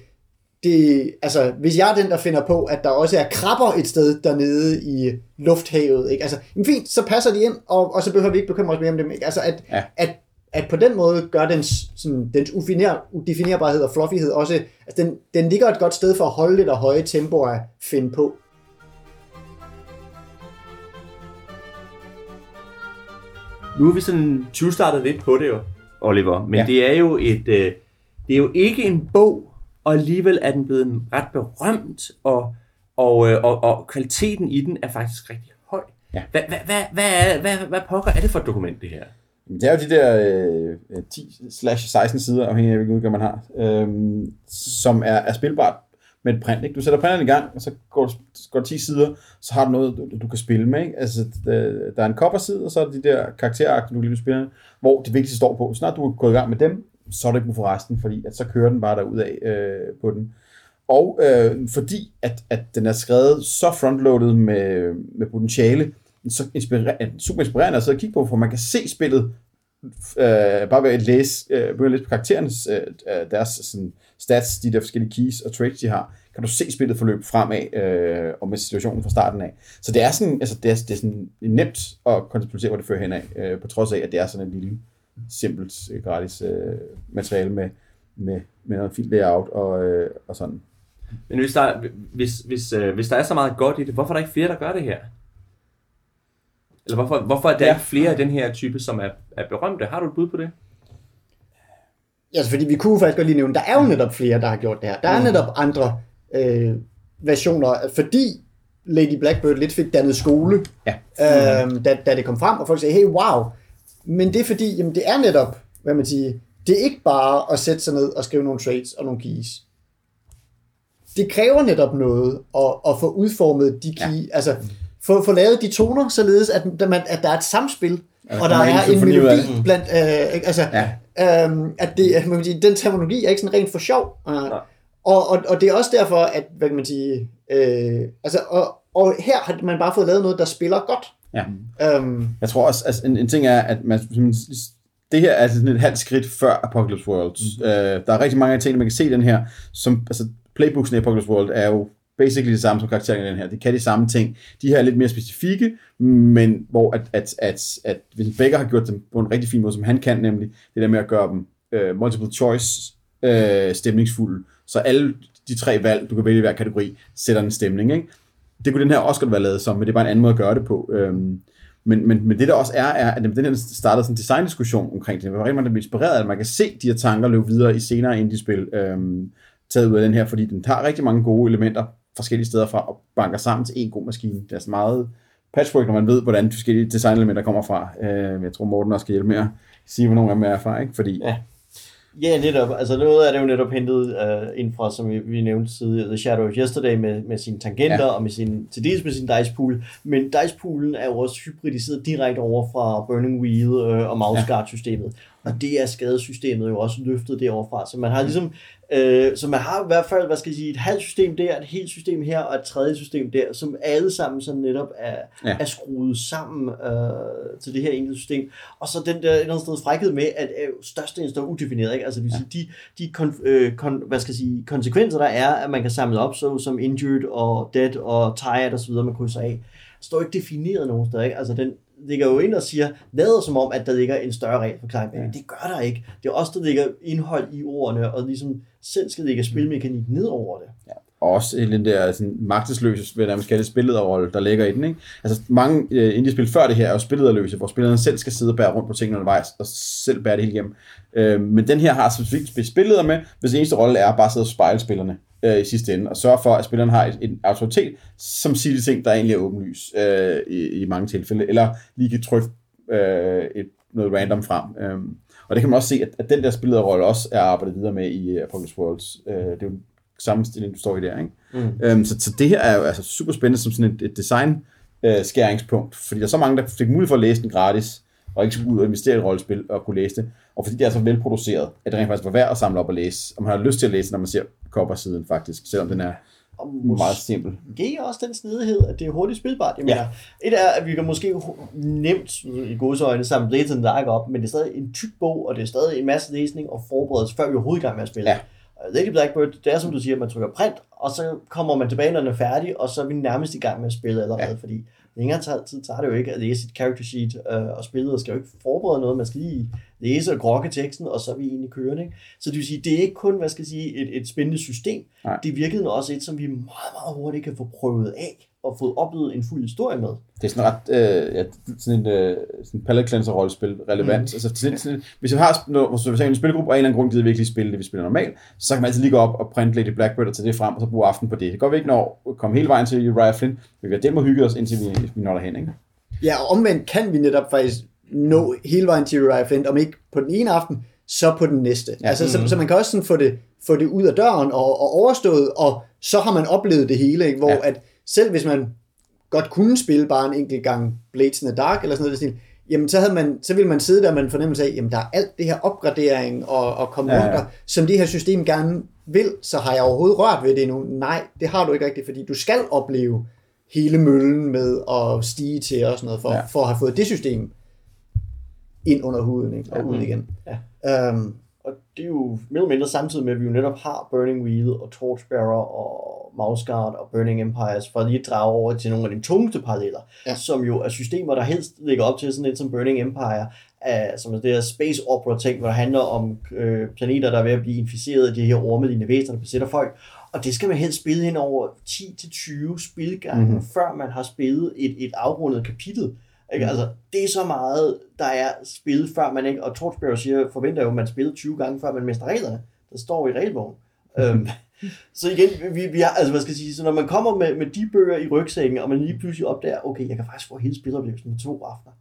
det, altså, hvis jeg er den, der finder på, at der også er krabber et sted dernede i lufthavet, ikke? Altså, jamen fint, så passer de ind, og, og så behøver vi ikke bekymre os mere om dem, ikke? Altså, at, Ja. at, at på den måde gør dens, sådan, dens ufiner, udefinerbarhed og fluffighed også, altså den, den ligger et godt sted for at holde lidt og høje tempoer at finde på. Nu er vi sådan 20 startet lidt på det jo, Oliver. Men ja. det er jo et, øh, det er jo ikke en bog, og alligevel er den blevet ret berømt, og, og, øh, og, og kvaliteten i den er faktisk rigtig høj. Ja. Hvad, hvad, hvad, hvad, hvad, hvad pokker er det for et dokument, det her? Det er jo de der øh, 10-16 sider, afhængig af hvilken udgave man har, øhm, som er, er spilbart med et print. Ikke? Du sætter printeren i gang, og så går, du- går 10 sider, så har du noget, du, du kan spille med. Ikke? Altså, der, er en cover-side, og så er de der karakterakter, du lige spille, hvor det vigtigste står på. Snart du er gået i gang med dem, så er det ikke brug for resten, fordi at så kører den bare derud af øh, på den. Og øh, fordi at, at den er skrevet så frontloaded med, med potentiale, så inspirer, super inspirerende at sidde og kigge på, for man kan se spillet øh, bare ved at læse, øh, begynde at læse på karakterernes øh, øh, deres sådan, stats, de der forskellige keys og traits, de har, kan du se spillet forløbe fremad øh, og med situationen fra starten af. Så det er sådan, altså det er, det er sådan nemt at konceptualisere, hvor det fører hen af, øh, på trods af, at det er sådan en lille, simpelt, øh, gratis øh, materiale med, med, med noget fint layout og, øh, og sådan. Men hvis der, hvis, hvis, øh, hvis der er så meget godt i det, hvorfor er der ikke flere, der gør det her? Eller hvorfor, hvorfor er der Ja. ja. ikke flere af den her type, som er, er berømte? Har du et bud på det? Altså, fordi vi kunne faktisk godt lige nævne, der er jo netop flere, der har gjort det her. Der er netop andre øh, versioner, fordi Lady Blackbird lidt fik dannet skole, Ja. øh, da, da det kom frem, og folk sagde, hey, wow. Men det er fordi, jamen, det er netop, hvad man siger, det er ikke bare at sætte sig ned og skrive nogle trades og nogle keys. Det kræver netop noget at, at få udformet de key, ja. altså få, få lavet de toner, således at, man, at der er et samspil, Ja, og der er en melodi blandt, øh, altså, Ja. øhm, at det, man sige, den terminologi er ikke sådan rent for sjov. Uh, og, og, og det er også derfor, at, hvad kan man sige, øh, altså, og, og her har man bare fået lavet noget, der spiller godt. Ja. Øhm, Jeg tror også, altså en, en ting er, at man, det her er sådan et halvt skridt før Apocalypse World. Mm. Øh, der er rigtig mange af tingene, man kan se den her, som, altså playbooksen i Apocalypse World er jo basically det samme som karakteren i den her. De kan de samme ting. De her er lidt mere specifikke, men hvor at, at, at, at Vincent Baker har gjort dem på en rigtig fin måde, som han kan, nemlig det der med at gøre dem uh, multiple choice uh, stemningsfulde. Så alle de tre valg, du kan vælge i hver kategori, sætter en stemning. Ikke? Det kunne den her også godt være lavet som, men det er bare en anden måde at gøre det på. Øhm, men, men, men det der også er, er, at den her startede sådan en designdiskussion omkring det. Det var rigtig mange, der blev inspireret af, at man kan se de her tanker løbe videre i senere indie-spil, øhm, taget ud af den her, fordi den tager rigtig mange gode elementer forskellige steder fra og banker sammen til en god maskine. Det er så meget patchwork, når man ved, hvordan de forskellige designelementer kommer fra. Øh, jeg tror, Morten også kan hjælpe med at sige, hvor nogle af dem er erfaring, fordi Ja. Ja, netop. Altså noget af det er jo netop hentet uh, ind fra, som vi, vi nævnte tidligere, The Shadow of Yesterday med, med sine tangenter Ja. ja. og med sin, til dels med sin dice pool. Men dice poolen er jo også hybridiseret direkte over fra Burning Wheel uh, og mouse guard systemet. Og det er skadesystemet jo også løftet deroverfra. Så man har ligesom, øh, så man har i hvert fald, hvad skal jeg sige, et halvt system der, et helt system her og et tredje system der, som alle sammen sådan netop er, Ja. ja. er skruet sammen øh, til det her enkelte system. Og så den der et eller andet sted frækket med, at øh, størstedelen står udefineret. Ikke? Altså det vil sige, de, de kon, øh, kon, hvad skal jeg sige, konsekvenser, der er, at man kan samle op, så som injured og dead og tired osv., man krydser af, står ikke defineret nogen steder. Ikke? Altså den ligger jo ind og siger, lader som om, at der ligger en større regel for Klein ja. Det gør der ikke. Det er også der ligger indhold i ordene, og ligesom selv skal ligge spilmekanik ned over det. og også hele den der sådan, magtesløse, hvad man skal det spillederrolle, der ligger i den. Ikke? Altså mange øh, indie-spil før det her er jo spillederløse, hvor spillerne selv skal sidde og bære rundt på tingene undervejs, og selv bære det hele igennem. Øh, men den her har specifikt spilleder med, hvis eneste rolle er bare at sidde og spejle spillerne øh, i sidste ende, og sørge for, at spilleren har et, en autoritet, som siger de ting, der egentlig er åbenlys øh, i, i mange tilfælde, eller lige kan trykke øh, et, noget random frem. Øh, og det kan man også se, at, at den der spillederrolle også er arbejdet videre med i uh, Apocalypse Worlds. Øh, det er jo samme stilling, du står i der, ikke? Mm. Øhm, så, så det her er jo altså super spændende som sådan et, et design øh, skæringspunkt, fordi der er så mange, der fik mulighed for at læse den gratis, og ikke skulle ud og investere i et rollespil og kunne læse det. Og fordi det er så velproduceret, at det rent faktisk var værd at samle op og læse. Og man har lyst til at læse, når man ser cover-siden faktisk, selvom den er Og meget simpel. måske også den snedighed, at det er hurtigt spilbart. Jeg Ja. mener, et er, at vi kan måske nemt i godsøjne samle Blades Dark op, men det er stadig en tyk bog, og det er stadig en masse læsning og forberedelse, før vi overhovedet er i gang med at spille. Ja. Og Lady Blackbird, det er som du siger, man trykker print, og så kommer man tilbage, når den er færdig, og så er vi nærmest i gang med at spille allerede, ja. fordi længere tager- tid tager det jo ikke at læse et character sheet, øh, og spillet skal jo ikke forberede noget, man skal lige læse og grokke teksten, og så er vi egentlig kørende. Ikke? Så det vil sige, det er ikke kun, hvad skal jeg sige, et, et spændende system, Nej. det virkede også et, som vi meget, meget hurtigt kan få prøvet af, og fået oplevet en fuld historie med. Det er sådan ret, øh, ja, sådan en øh, sådan palette cleanser rollespil relevant. Mm. Altså, sådan, sådan, hvis jeg har noget, hvis jeg har en spilgruppe, og af en eller anden grund gider virkelig spille det, vi spiller normalt, så kan man altid lige gå op og printe Lady Blackbird og tage det frem, og så bruge aften på det. Det går vi ikke når at komme hele vejen til Uriah Flynn, men vi har dem og hygge os, indtil vi, vi når derhen. Ikke? Ja, og omvendt kan vi netop faktisk nå hele vejen til Uriah Flint, om ikke på den ene aften, så på den næste. Ja. Altså, så, så man kan også sådan få det, få det ud af døren og, og overstået, og så har man oplevet det hele, ikke? hvor Ja. at selv hvis man godt kunne spille bare en enkelt gang Blades in the Dark, eller sådan noget, stil, jamen så, havde man, så ville man sidde der med en fornemmelse af, jamen der er alt det her opgradering og, og komponenter, Ja, ja, som det her system gerne vil, så har jeg overhovedet rørt ved det endnu. Nej, det har du ikke rigtigt, fordi du skal opleve hele møllen med at stige til og sådan noget, for, ja. for at have fået det system ind under huden ikke? og Ja. ud igen. Ja. Um, Og det er jo mere eller mindre samtidig med, at vi jo netop har Burning Wheel og Torchbearer og Mouse Guard og Burning Empires, for lige at drage over til nogle af de tungeste paralleller, ja. Som jo er systemer, der helst ligger op til sådan lidt som Burning Empire, uh, som er det her space opera ting, hvor det handler om øh, planeter, der er ved at blive inficeret af de her ormelignende væsener, der besætter folk. Og det skal man helst spille hen over 10-20 spilgange, Mhm. mm-hmm. før man har spillet et, et afrundet kapitel. Ikke? Altså, det er så meget, der er spillet, før man ikke... Og Torchbearer siger, forventer jo, at man spiller 20 gange, før man mister reglerne. Der står i regelbogen. øhm, så igen, vi, vi har, altså hvad skal jeg sige, så når man kommer med, med de bøger i rygsækken, og man lige pludselig opdager, okay, jeg kan faktisk få hele spiloplevelsen på to aftener.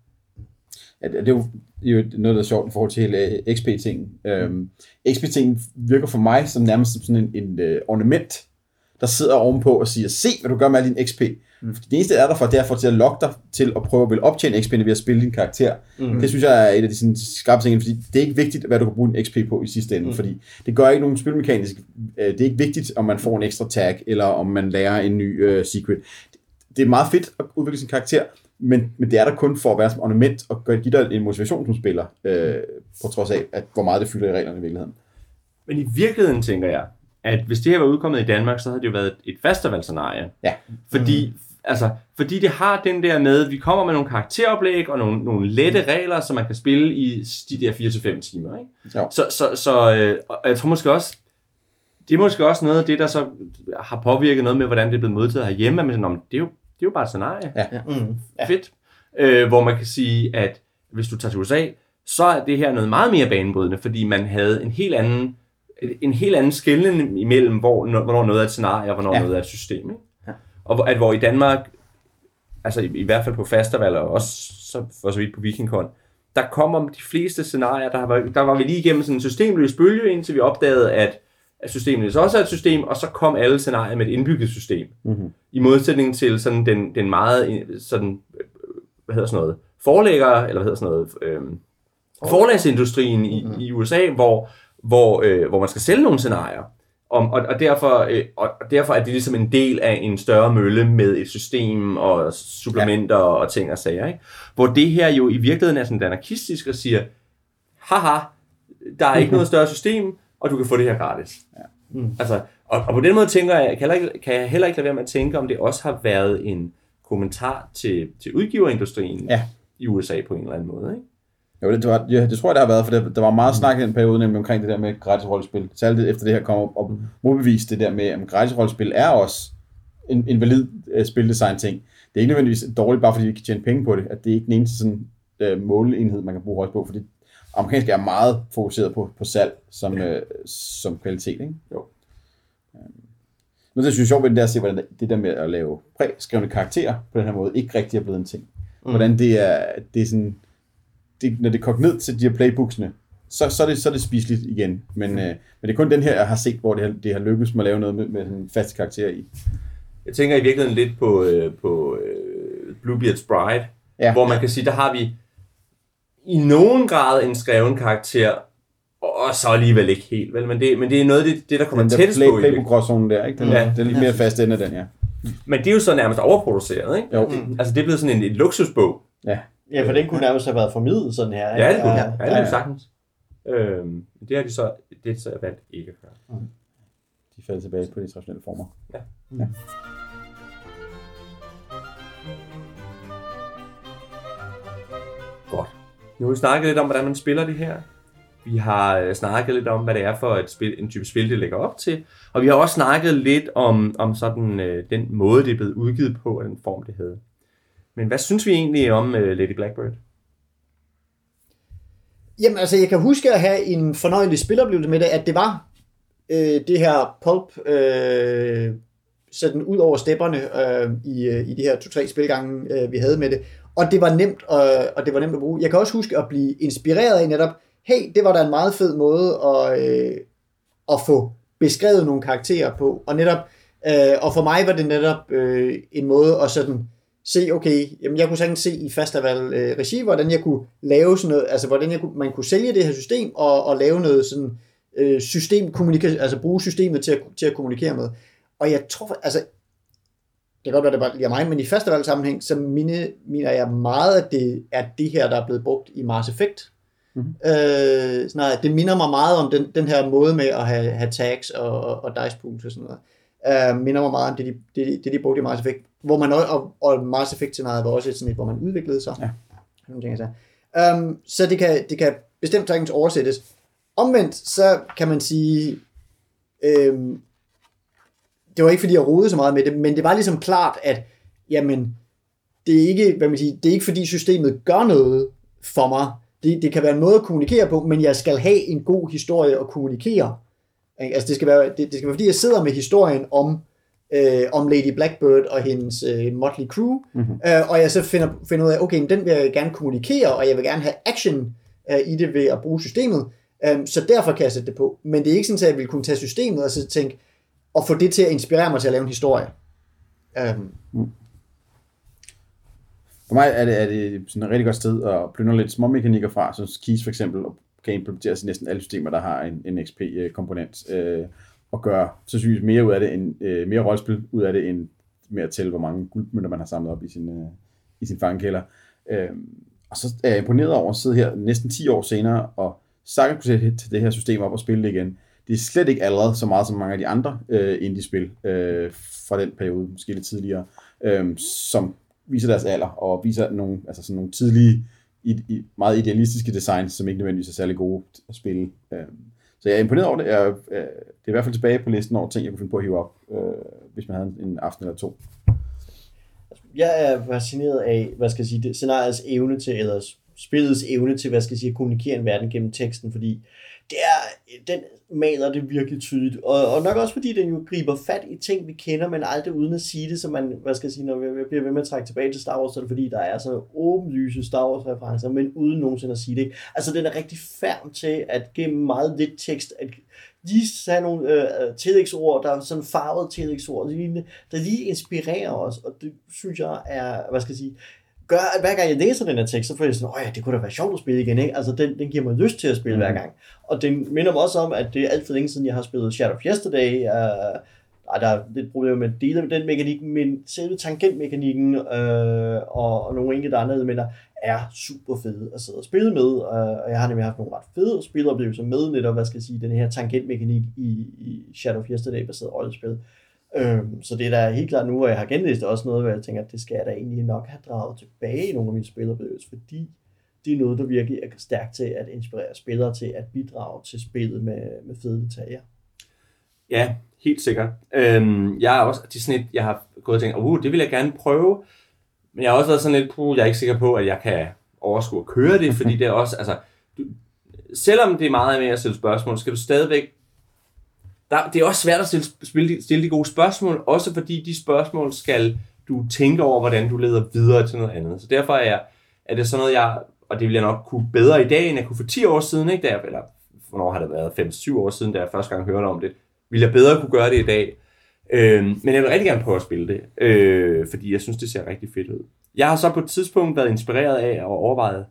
Ja, det det er jo, det er jo noget, der er sjovt i forhold til hele øh, XP-tingen. Øhm, XP-tingen virker for mig som nærmest som sådan en, en uh, ornament, der sidder ovenpå og siger, se hvad du gør med al din XP. Mm. Det eneste, der er der for, det er for til at lokke dig til at prøve at vil optjene XP ved at spille din karakter. Mm. Det synes jeg er et af de sådan, skarpe ting, fordi det er ikke vigtigt, hvad du kan bruge din XP på i sidste ende, mm. fordi det gør ikke nogen spilmekanisk. øh, Det er ikke vigtigt, om man får en ekstra tag, eller om man lærer en ny uh, secret. Det er meget fedt at udvikle sin karakter, men, men det er der kun for at være som ornament og gøre- give dig en motivation som spiller, øh, på trods af, at hvor meget det fylder i reglerne i virkeligheden. Men i virkeligheden tænker jeg, at hvis det her var udkommet i Danmark, så havde det jo været et festivalscenarie. Ja. Fordi, mm. altså, fordi det har den der med, at vi kommer med nogle karakteroplæg og nogle, nogle lette regler, som man kan spille i de der 4-5 timer. Ikke? Jo. Så, så, så øh, og jeg tror måske også, det er måske også noget af det, der så har påvirket noget med, hvordan det er blevet modtaget herhjemme, men sådan, det er jo, det er jo bare et scenarie. Ja. Mm. Ja. Fedt. Øh, hvor man kan sige, at hvis du tager til USA, så er det her noget meget mere banebrydende, fordi man havde en helt anden en helt anden skælden imellem, hvor, hvornår noget er et scenarie, og hvornår Ja. noget er et system. Ikke? Ja. Og at hvor i Danmark, altså i, i hvert fald på festival, og også så, for så vidt på Vikingkon, der kommer de fleste scenarier, der var, der var vi lige igennem sådan en systemløs bølge, indtil vi opdagede, at, at systemet også er et system, og så kom alle scenarier med et indbygget system. Mm-hmm. I modsætning til sådan den, den meget, sådan, hvad hedder sådan noget, forlægger, eller hvad hedder sådan noget, øh, forlagsindustrien i, i USA, hvor, hvor, øh, hvor man skal sælge nogle scenarier. Om, og, og, derfor, øh, og derfor er det ligesom en del af en større mølle med et system og supplementer ja. og ting og sager. Ikke? Hvor det her jo i virkeligheden er sådan anarkistisk og siger, haha, der er ikke noget større system, og du kan få det her gratis. Ja. Mm. Altså, og, og på den måde tænker jeg, kan, jeg ikke, kan jeg heller ikke lade være med at tænke, om det også har været en kommentar til, til udgiverindustrien Ja. i USA på en eller anden måde. Ikke? Jo, det, var, ja, det tror jeg, der har været, for der, der var meget snak i den periode nemlig omkring det der med gratis rollespil. Særligt efter det her kom op og modbeviste det der med, at gratis rollespil er også en, en valid uh, spildesign ting. Det er ikke nødvendigvis dårligt, bare fordi vi kan tjene penge på det, at det er ikke den eneste sådan, uh, måleenhed, man kan bruge rollespil på, fordi amerikansk er meget fokuseret på, på salg som, uh, som kvalitet. Ikke? Jo. Noget, jeg synes er sjovt ved det der at se, hvordan det der med at lave præskrevne karakterer på den her måde, ikke rigtig er blevet en ting. Mm. Hvordan det er, det er sådan, det, når det kogt ned til de her playbooksene, så, så, er, det, så er det spiseligt igen. Men, øh, men det er kun den her, jeg har set, hvor det har, det har lykkes med at lave noget med, med sådan faste karakterer i. Jeg tænker i virkeligheden lidt på, øh, på øh, Bluebeard's Bride, Ja. hvor man kan sige, der har vi i nogen grad en skreven karakter, og så alligevel ikke helt, vel? Men det, men det er noget af det, det der kommer Den der tættest play, på i play det. på der, ikke? Den, Ja. den er lidt mere fast ende, den, ja. Men det er jo så nærmest overproduceret, ikke? Jo. Altså det er blevet sådan en, en luksusbog. Ja. Ja, for den kunne nærmest have været formidlet sådan her. Ja, det kunne ja, ja, ja, det er sagtens. Øhm, det har de så, det er så valgt ikke at gøre. De falder tilbage på de traditionelle former. Godt. Nu har vi snakket lidt om, hvordan man spiller det her. Vi har øh, snakket lidt om, hvad det er for et spil, en type spil, det lægger op til. Og vi har også snakket lidt om, om sådan, øh, den måde, det er blevet udgivet på, og den form, det havde. Men hvad synes vi egentlig om øh, Lady Blackbird? Jamen altså, jeg kan huske at have en fornøjelig spiloplevelse med det, at det var øh, det her pulp øh, sådan ud over stepperne øh, i, øh, i de her to-tre spilgange, øh, vi havde med det. Og det var nemt, øh, og det var nemt at bruge. Jeg kan også huske at blive inspireret af netop, hey, det var da en meget fed måde at, øh, at få beskrevet nogle karakterer på. Og netop, øh, og for mig var det netop øh, en måde at sådan se, okay, jamen jeg kunne sagtens se i Fastaval øh, regi, hvordan jeg kunne lave sådan noget, altså hvordan jeg kunne, man kunne sælge det her system, og, og lave noget sådan øh, system altså bruge systemet til at, til at kommunikere med. Og jeg tror, altså, det kan godt være, det bare lige er mig, men i festival sammenhæng, så mine, mener jeg meget, at det er det her, der er blevet brugt i Mars Effect. Mm-hmm. Øh, noget, det minder mig meget om den, den her måde med at have, have tags og, og, og dice pools og sådan noget. Uh, minder mig meget om det, de, det, det, de brugte i Mars Effect. Hvor man, og, og Mars Effect scenariet var også et sådan et, hvor man udviklede sig. Ja. Nogle ting, så. Um, så det kan, det kan bestemt sagtens oversættes. Omvendt, så kan man sige, øhm, det var ikke fordi jeg rodede så meget med det, men det var ligesom klart, at jamen, det er ikke, hvad man siger, det er ikke fordi systemet gør noget for mig. Det, det kan være en måde at kommunikere på, men jeg skal have en god historie at kommunikere. Altså det skal være, det, det skal være fordi jeg sidder med historien om øh, om Lady Blackbird og hendes øh, motley crew, mm-hmm. øh, og jeg så finder, finder ud af, okay, den vil jeg gerne kommunikere, og jeg vil gerne have action øh, i det ved at bruge systemet, øh, så derfor kan jeg sætte det på. Men det er ikke sådan, at jeg vil kunne tage systemet og så tænke, og få det til at inspirere mig til at lave en historie. Øh, For mig er det, er det sådan et rigtig godt sted at plyndre lidt små mekanikker fra, så Keys for eksempel kan implementeres i næsten alle systemer, der har en, en XP-komponent, øh, og gøre sandsynligvis mere ud af det, end, øh, mere rollespil ud af det, end med at tælle, hvor mange guldmønter man har samlet op i sin, øh, i sin fangekælder. Øh, og så er jeg imponeret over at sidde her næsten 10 år senere, og sagtens kunne sætte det her system op og spille det igen. Det er slet ikke allerede så meget som mange af de andre øh, indie-spil øh, fra den periode, måske lidt tidligere, øh, som viser deres alder, og viser nogle, altså sådan nogle tidlige, i, i, meget idealistiske designs, som ikke nødvendigvis er særlig gode at spille. Øh, så jeg er imponeret over det. Jeg, øh, det er i hvert fald tilbage på listen over ting, jeg kunne finde på at hive op, øh, hvis man havde en aften eller to. Jeg er fascineret af, hvad skal jeg sige, det, scenariets evne til, eller spillets evne til, hvad skal jeg sige, at kommunikere en verden gennem teksten, fordi øh, er, den maler det virkelig tydeligt, og, og nok også fordi den jo griber fat i ting, vi kender, men aldrig uden at sige det, så man, hvad skal jeg sige, når vi bliver ved med at trække tilbage til Star Wars, så er det fordi, der er så åbenlyse Star Wars-referencer, men uden nogensinde at sige det. Ikke? Altså, den er rigtig færm til at gennem meget lidt tekst, at lige have nogle øh, øh, tillægsord, der er sådan farvede tillægsord, der lige inspirerer os, og det synes jeg er, hvad skal jeg sige, gør, at hver gang jeg læser den her tekst, så får jeg sådan, åh ja, det kunne da være sjovt at spille igen, ikke? Altså, den, den giver mig lyst til at spille mm. hver gang. Og den minder mig også om, at det er alt for længe siden, jeg har spillet Shadow of Yesterday. Uh, der er lidt problemer med dele med den mekanik, men selve tangentmekanikken øh, og, og nogle enkelte andre elementer er super fede at sidde og spille med, øh, og jeg har nemlig haft nogle ret fede spiloplevelser med netop, hvad skal jeg sige, den her tangentmekanik i, i Shadow of Yesterday baseret rollespil. Øhm, så det er da helt klart nu, at jeg har genlæst også noget, hvor jeg tænker, at det skal jeg da egentlig nok have draget tilbage i nogle af mine spiloplevelser, fordi det er noget, der virkelig er stærkt til at inspirere spillere til at bidrage til spillet med, med fede detaljer. Ja, helt sikkert. Øhm, jeg er også til sådan et, jeg har gået og tænkt, uh, det vil jeg gerne prøve, men jeg har også været sådan lidt, uh, jeg er ikke sikker på, at jeg kan overskue at køre det, fordi det er også, altså, du, selvom det er meget med at stille spørgsmål, skal du stadigvæk der, det er også svært at stille, stille, stille de gode spørgsmål, også fordi de spørgsmål skal du tænke over, hvordan du leder videre til noget andet. Så derfor er, jeg, er det sådan noget, jeg, og det vil jeg nok kunne bedre i dag, end jeg kunne for 10 år siden, ikke? Der, eller hvornår har det været, 5-7 år siden, da jeg første gang hørte om det, vil jeg bedre kunne gøre det i dag. Øh, men jeg vil rigtig gerne prøve at spille det, øh, fordi jeg synes, det ser rigtig fedt ud. Jeg har så på et tidspunkt været inspireret af og overvejet,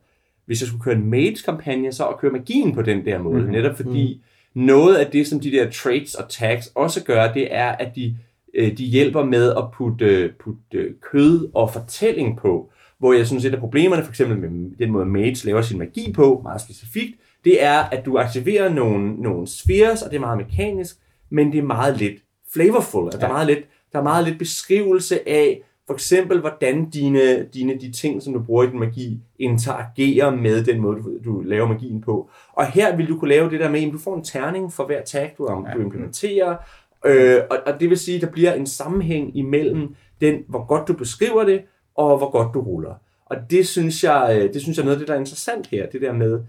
hvis jeg skulle køre en mage-kampagne, så at køre magien på den der måde. Mm-hmm. Netop fordi mm. Noget af det, som de der traits og tags også gør, det er, at de, øh, de hjælper med at putte, putte kød og fortælling på. Hvor jeg synes, et af problemerne, for eksempel med den måde Mage laver sin magi på, meget specifikt, det er, at du aktiverer nogle, nogle spheres, og det er meget mekanisk, men det er meget lidt flavorful. Altså, ja. der, er meget lidt, der er meget lidt beskrivelse af, for eksempel, hvordan dine, dine de ting, som du bruger i din magi, interagerer med den måde, du, du laver magien på. Og her vil du kunne lave det der med, at du får en terning for hver tag, du, ja. du implementerer, øh, og, og det vil sige, at der bliver en sammenhæng imellem den, hvor godt du beskriver det, og hvor godt du ruller. Og det synes jeg, øh, det synes jeg er noget af det, der er interessant her, det der med,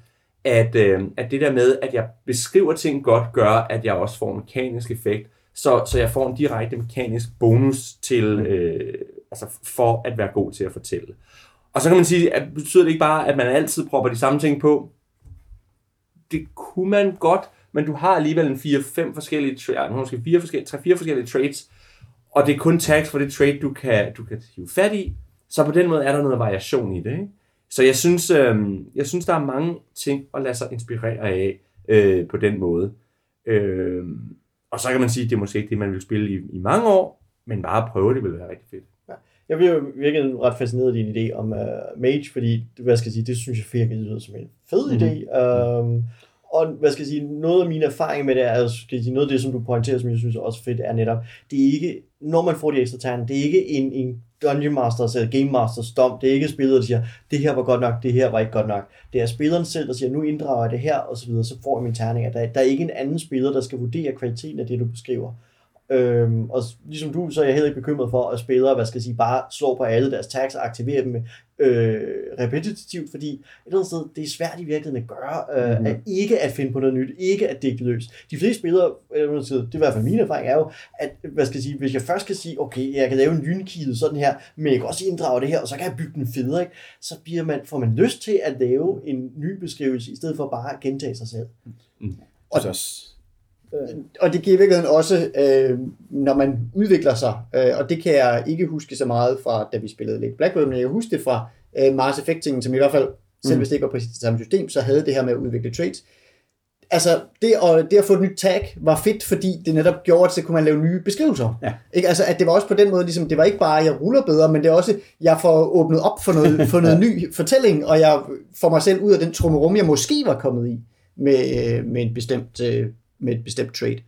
at, øh, at det der med, at jeg beskriver ting godt, gør, at jeg også får en mekanisk effekt, så, så jeg får en direkte mekanisk bonus til, øh, altså for at være god til at fortælle. Og så kan man sige, at betyder det ikke bare, at man altid propper de samme ting på? Det kunne man godt, men du har alligevel en 4-5 forskellige, tra- måske 4 forskellige, 3-4 forskellige traits, og det er kun tags for det trait, du kan, du kan hive fat i, så på den måde er der noget variation i det. Ikke? Så jeg synes, øh, jeg synes, der er mange ting at lade sig inspirere af øh, på den måde. Øh, og så kan man sige, at det er måske ikke det, man vil spille i, i mange år, men bare at prøve det vil være rigtig fedt. Jeg bliver jo virkelig ret fascineret af din idé om uh, Mage, fordi hvad skal jeg sige, det synes jeg virkelig lyder som en fed mm-hmm. idé. Um, og hvad skal jeg sige, noget af mine erfaringer med det er, skal jeg sige, noget af det, som du pointerer, som jeg synes er også fedt, er netop, det er ikke, når man får de ekstra terner, det er ikke en, en Dungeon Masters eller Game Masters dom. Det er ikke spilleren, der siger, det her var godt nok, det her var ikke godt nok. Det er spilleren selv, der siger, nu inddrager jeg det her, og så videre, så får jeg min terning. Der, der er ikke en anden spiller, der skal vurdere kvaliteten af det, du beskriver. Øhm, og ligesom du, så er jeg heller ikke bekymret for, at spillere, hvad skal jeg sige, bare slår på alle deres tags og aktiverer dem øh, repetitivt, fordi et eller andet sted, det er svært i virkeligheden at gøre, øh, mm-hmm. at ikke at finde på noget nyt, ikke at dække løs. De fleste spillere, øh, det er i hvert fald min erfaring, er jo, at hvad skal jeg sige, hvis jeg først kan sige, okay, jeg kan lave en lynkide sådan her, men jeg kan også inddrage det her, og så kan jeg bygge den federe, ikke? så bliver man, får man lyst til at lave en ny beskrivelse, i stedet for bare at gentage sig selv. Mm. Og, Øh, og det giver i virkeligheden også, øh, når man udvikler sig, øh, og det kan jeg ikke huske så meget fra, da vi spillede lidt Blackbird, men jeg kan huske det fra øh, Mars Effect-tingen, som i hvert fald, selv mm. hvis det ikke var præcis det samme system, så havde det her med at udvikle traits. Altså, det at, det at få et nyt tag var fedt, fordi det netop gjorde, at så kunne man lave nye beskrivelser. Ja. Ikke? Altså, at det var også på den måde, ligesom, det var ikke bare, at jeg ruller bedre, men det er også, jeg får åbnet op for noget, for noget ny fortælling, og jeg får mig selv ud af den trummerum, jeg måske var kommet i med, øh, med en bestemt øh, med et bestemt trade.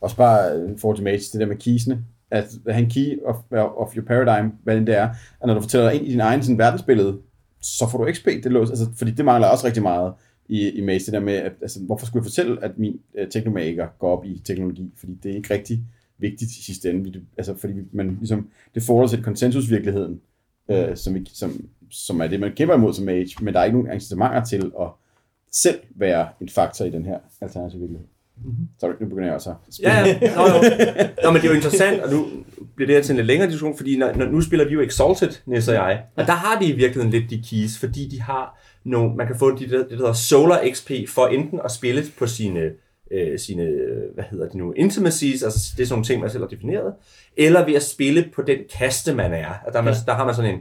Også bare øh, for Mage, det der med keysene, at have en key of, of your paradigm, hvad det er, at når du fortæller ind i din egen sådan, verdensbillede, så får du XP, det lås, altså, fordi det mangler også rigtig meget i, i Mage, det der med, at, altså, hvorfor skulle jeg fortælle, at min uh, teknomaker går op i teknologi, fordi det er ikke rigtig vigtigt i sidste ende, det, altså, fordi man ligesom, det får til konsensusvirkeligheden, uh, som, som, som er det, man kæmper imod som Mage, men der er ikke nogen incitamenter til at selv være en faktor i den her alternative virkelighed. Mm-hmm. Så nu begynder jeg også at Ja, ja. Nå, jo. Nå, men det er jo interessant, og nu bliver det her til en lidt længere diskussion, fordi når, når, nu spiller vi jo Exalted, Nils og jeg, og der har de i virkeligheden lidt de keys, fordi de har nogle, man kan få de, det, det der hedder Solar XP, for enten at spille på sine, øh, sine hvad hedder det nu, intimacies, altså det er sådan nogle ting, man selv har defineret, eller ved at spille på den kaste, man er. Og der, man, ja. der har man sådan en,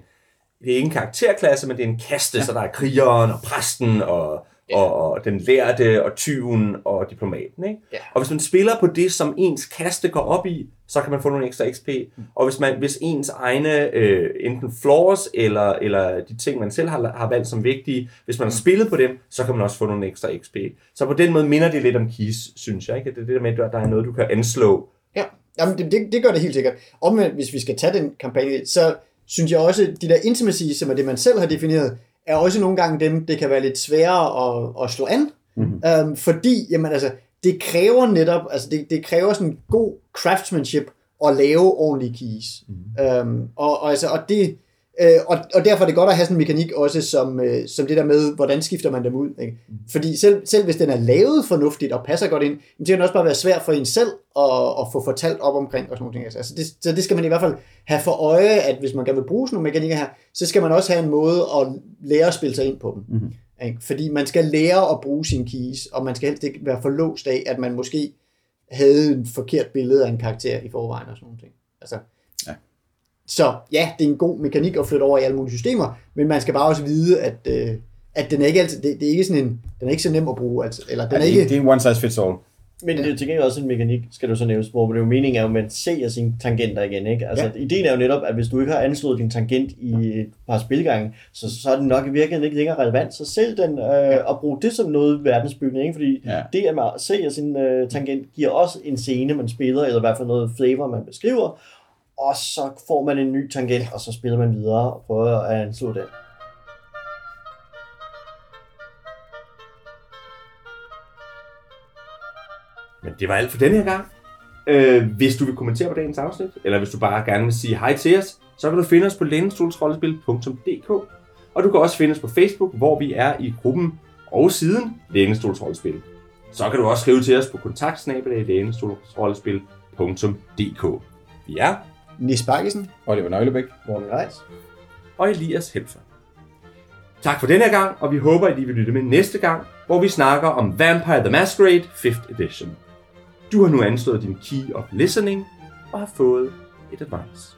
det er ikke en karakterklasse, men det er en kaste, ja. så der er krigeren og præsten og ja. og, den lærte, og tyven, og diplomaten. Ikke? Ja. Og hvis man spiller på det, som ens kaste går op i, så kan man få nogle ekstra XP. Mm. Og hvis, man, hvis ens egne, øh, enten flaws, eller, eller de ting, man selv har, har valgt som vigtige, hvis man har mm. spillet på dem, så kan man også få nogle ekstra XP. Så på den måde minder det lidt om keys, synes jeg. Ikke? Det er det der med, at der er noget, du kan anslå. Ja, Jamen, det, det, det gør det helt sikkert. Omvendt, hvis vi skal tage den kampagne, så synes jeg også, de der intimacy, som er det, man selv har defineret, er også nogle gange dem, det kan være lidt sværere at, at slå an, mm-hmm. øhm, fordi, jamen altså, det kræver netop, altså det, det kræver sådan god craftsmanship at lave ordentlige keys. Mm-hmm. Øhm, og, og, altså, og det, Øh, og, og derfor er det godt at have sådan en mekanik også, som, øh, som det der med, hvordan skifter man dem ud. Ikke? Mm. Fordi selv, selv hvis den er lavet fornuftigt og passer godt ind, så kan den også bare være svært for en selv at, at få fortalt op omkring og sådan noget. Altså det, så det skal man i hvert fald have for øje, at hvis man gerne vil bruge sådan nogle mekanikker her, så skal man også have en måde at lære at spille sig ind på dem. Mm-hmm. Ikke? Fordi man skal lære at bruge sine keys, og man skal helst ikke være for låst af, at man måske havde en forkert billede af en karakter i forvejen og sådan noget. Altså, Så ja, det er en god mekanik at flytte over i alle mulige systemer, men man skal bare også vide, at, øh, at den er ikke altid, det, det er ikke sådan en, den er ikke så nem at bruge, altså, eller den Ja, er det, ikke, er, det er en one size fits all. Men det er jo til gengæld også en mekanik, skal du så nævnes, hvor det jo meningen er, at man ser sine tangenter igen. Ikke? Altså, ja. Ideen er jo netop, at hvis du ikke har anslået din tangent i et par spilgange, så, så er den nok i virkeligheden ikke længere relevant. Så selv den, øh, at bruge det som noget verdensbygning, ikke? fordi Ja. ja. det, at man ser sin øh, tangent, giver også en scene, man spiller, eller i hvert fald noget flavor, man beskriver, og så får man en ny tangent, og så spiller man videre og prøver at anslå den. Men det var alt for denne her gang. Øh, hvis du vil kommentere på dagens afsnit, eller hvis du bare gerne vil sige hej til os, så kan du finde os på lænestolsrollespil.dk og du kan også finde os på Facebook, hvor vi er i gruppen og siden Lænestolsrollespil. Så kan du også skrive til os på kontaktsnabelag.lænestolsrollespil.dk Vi er Nis Bakkesen. Oliver Nøglebæk. Morten Reis. og Elias Helfer. Tak for denne her gang, og vi håber, at I vil lytte med næste gang, hvor vi snakker om Vampire the Masquerade 5th Edition. Du har nu anslået din Key of Listening og har fået et advice.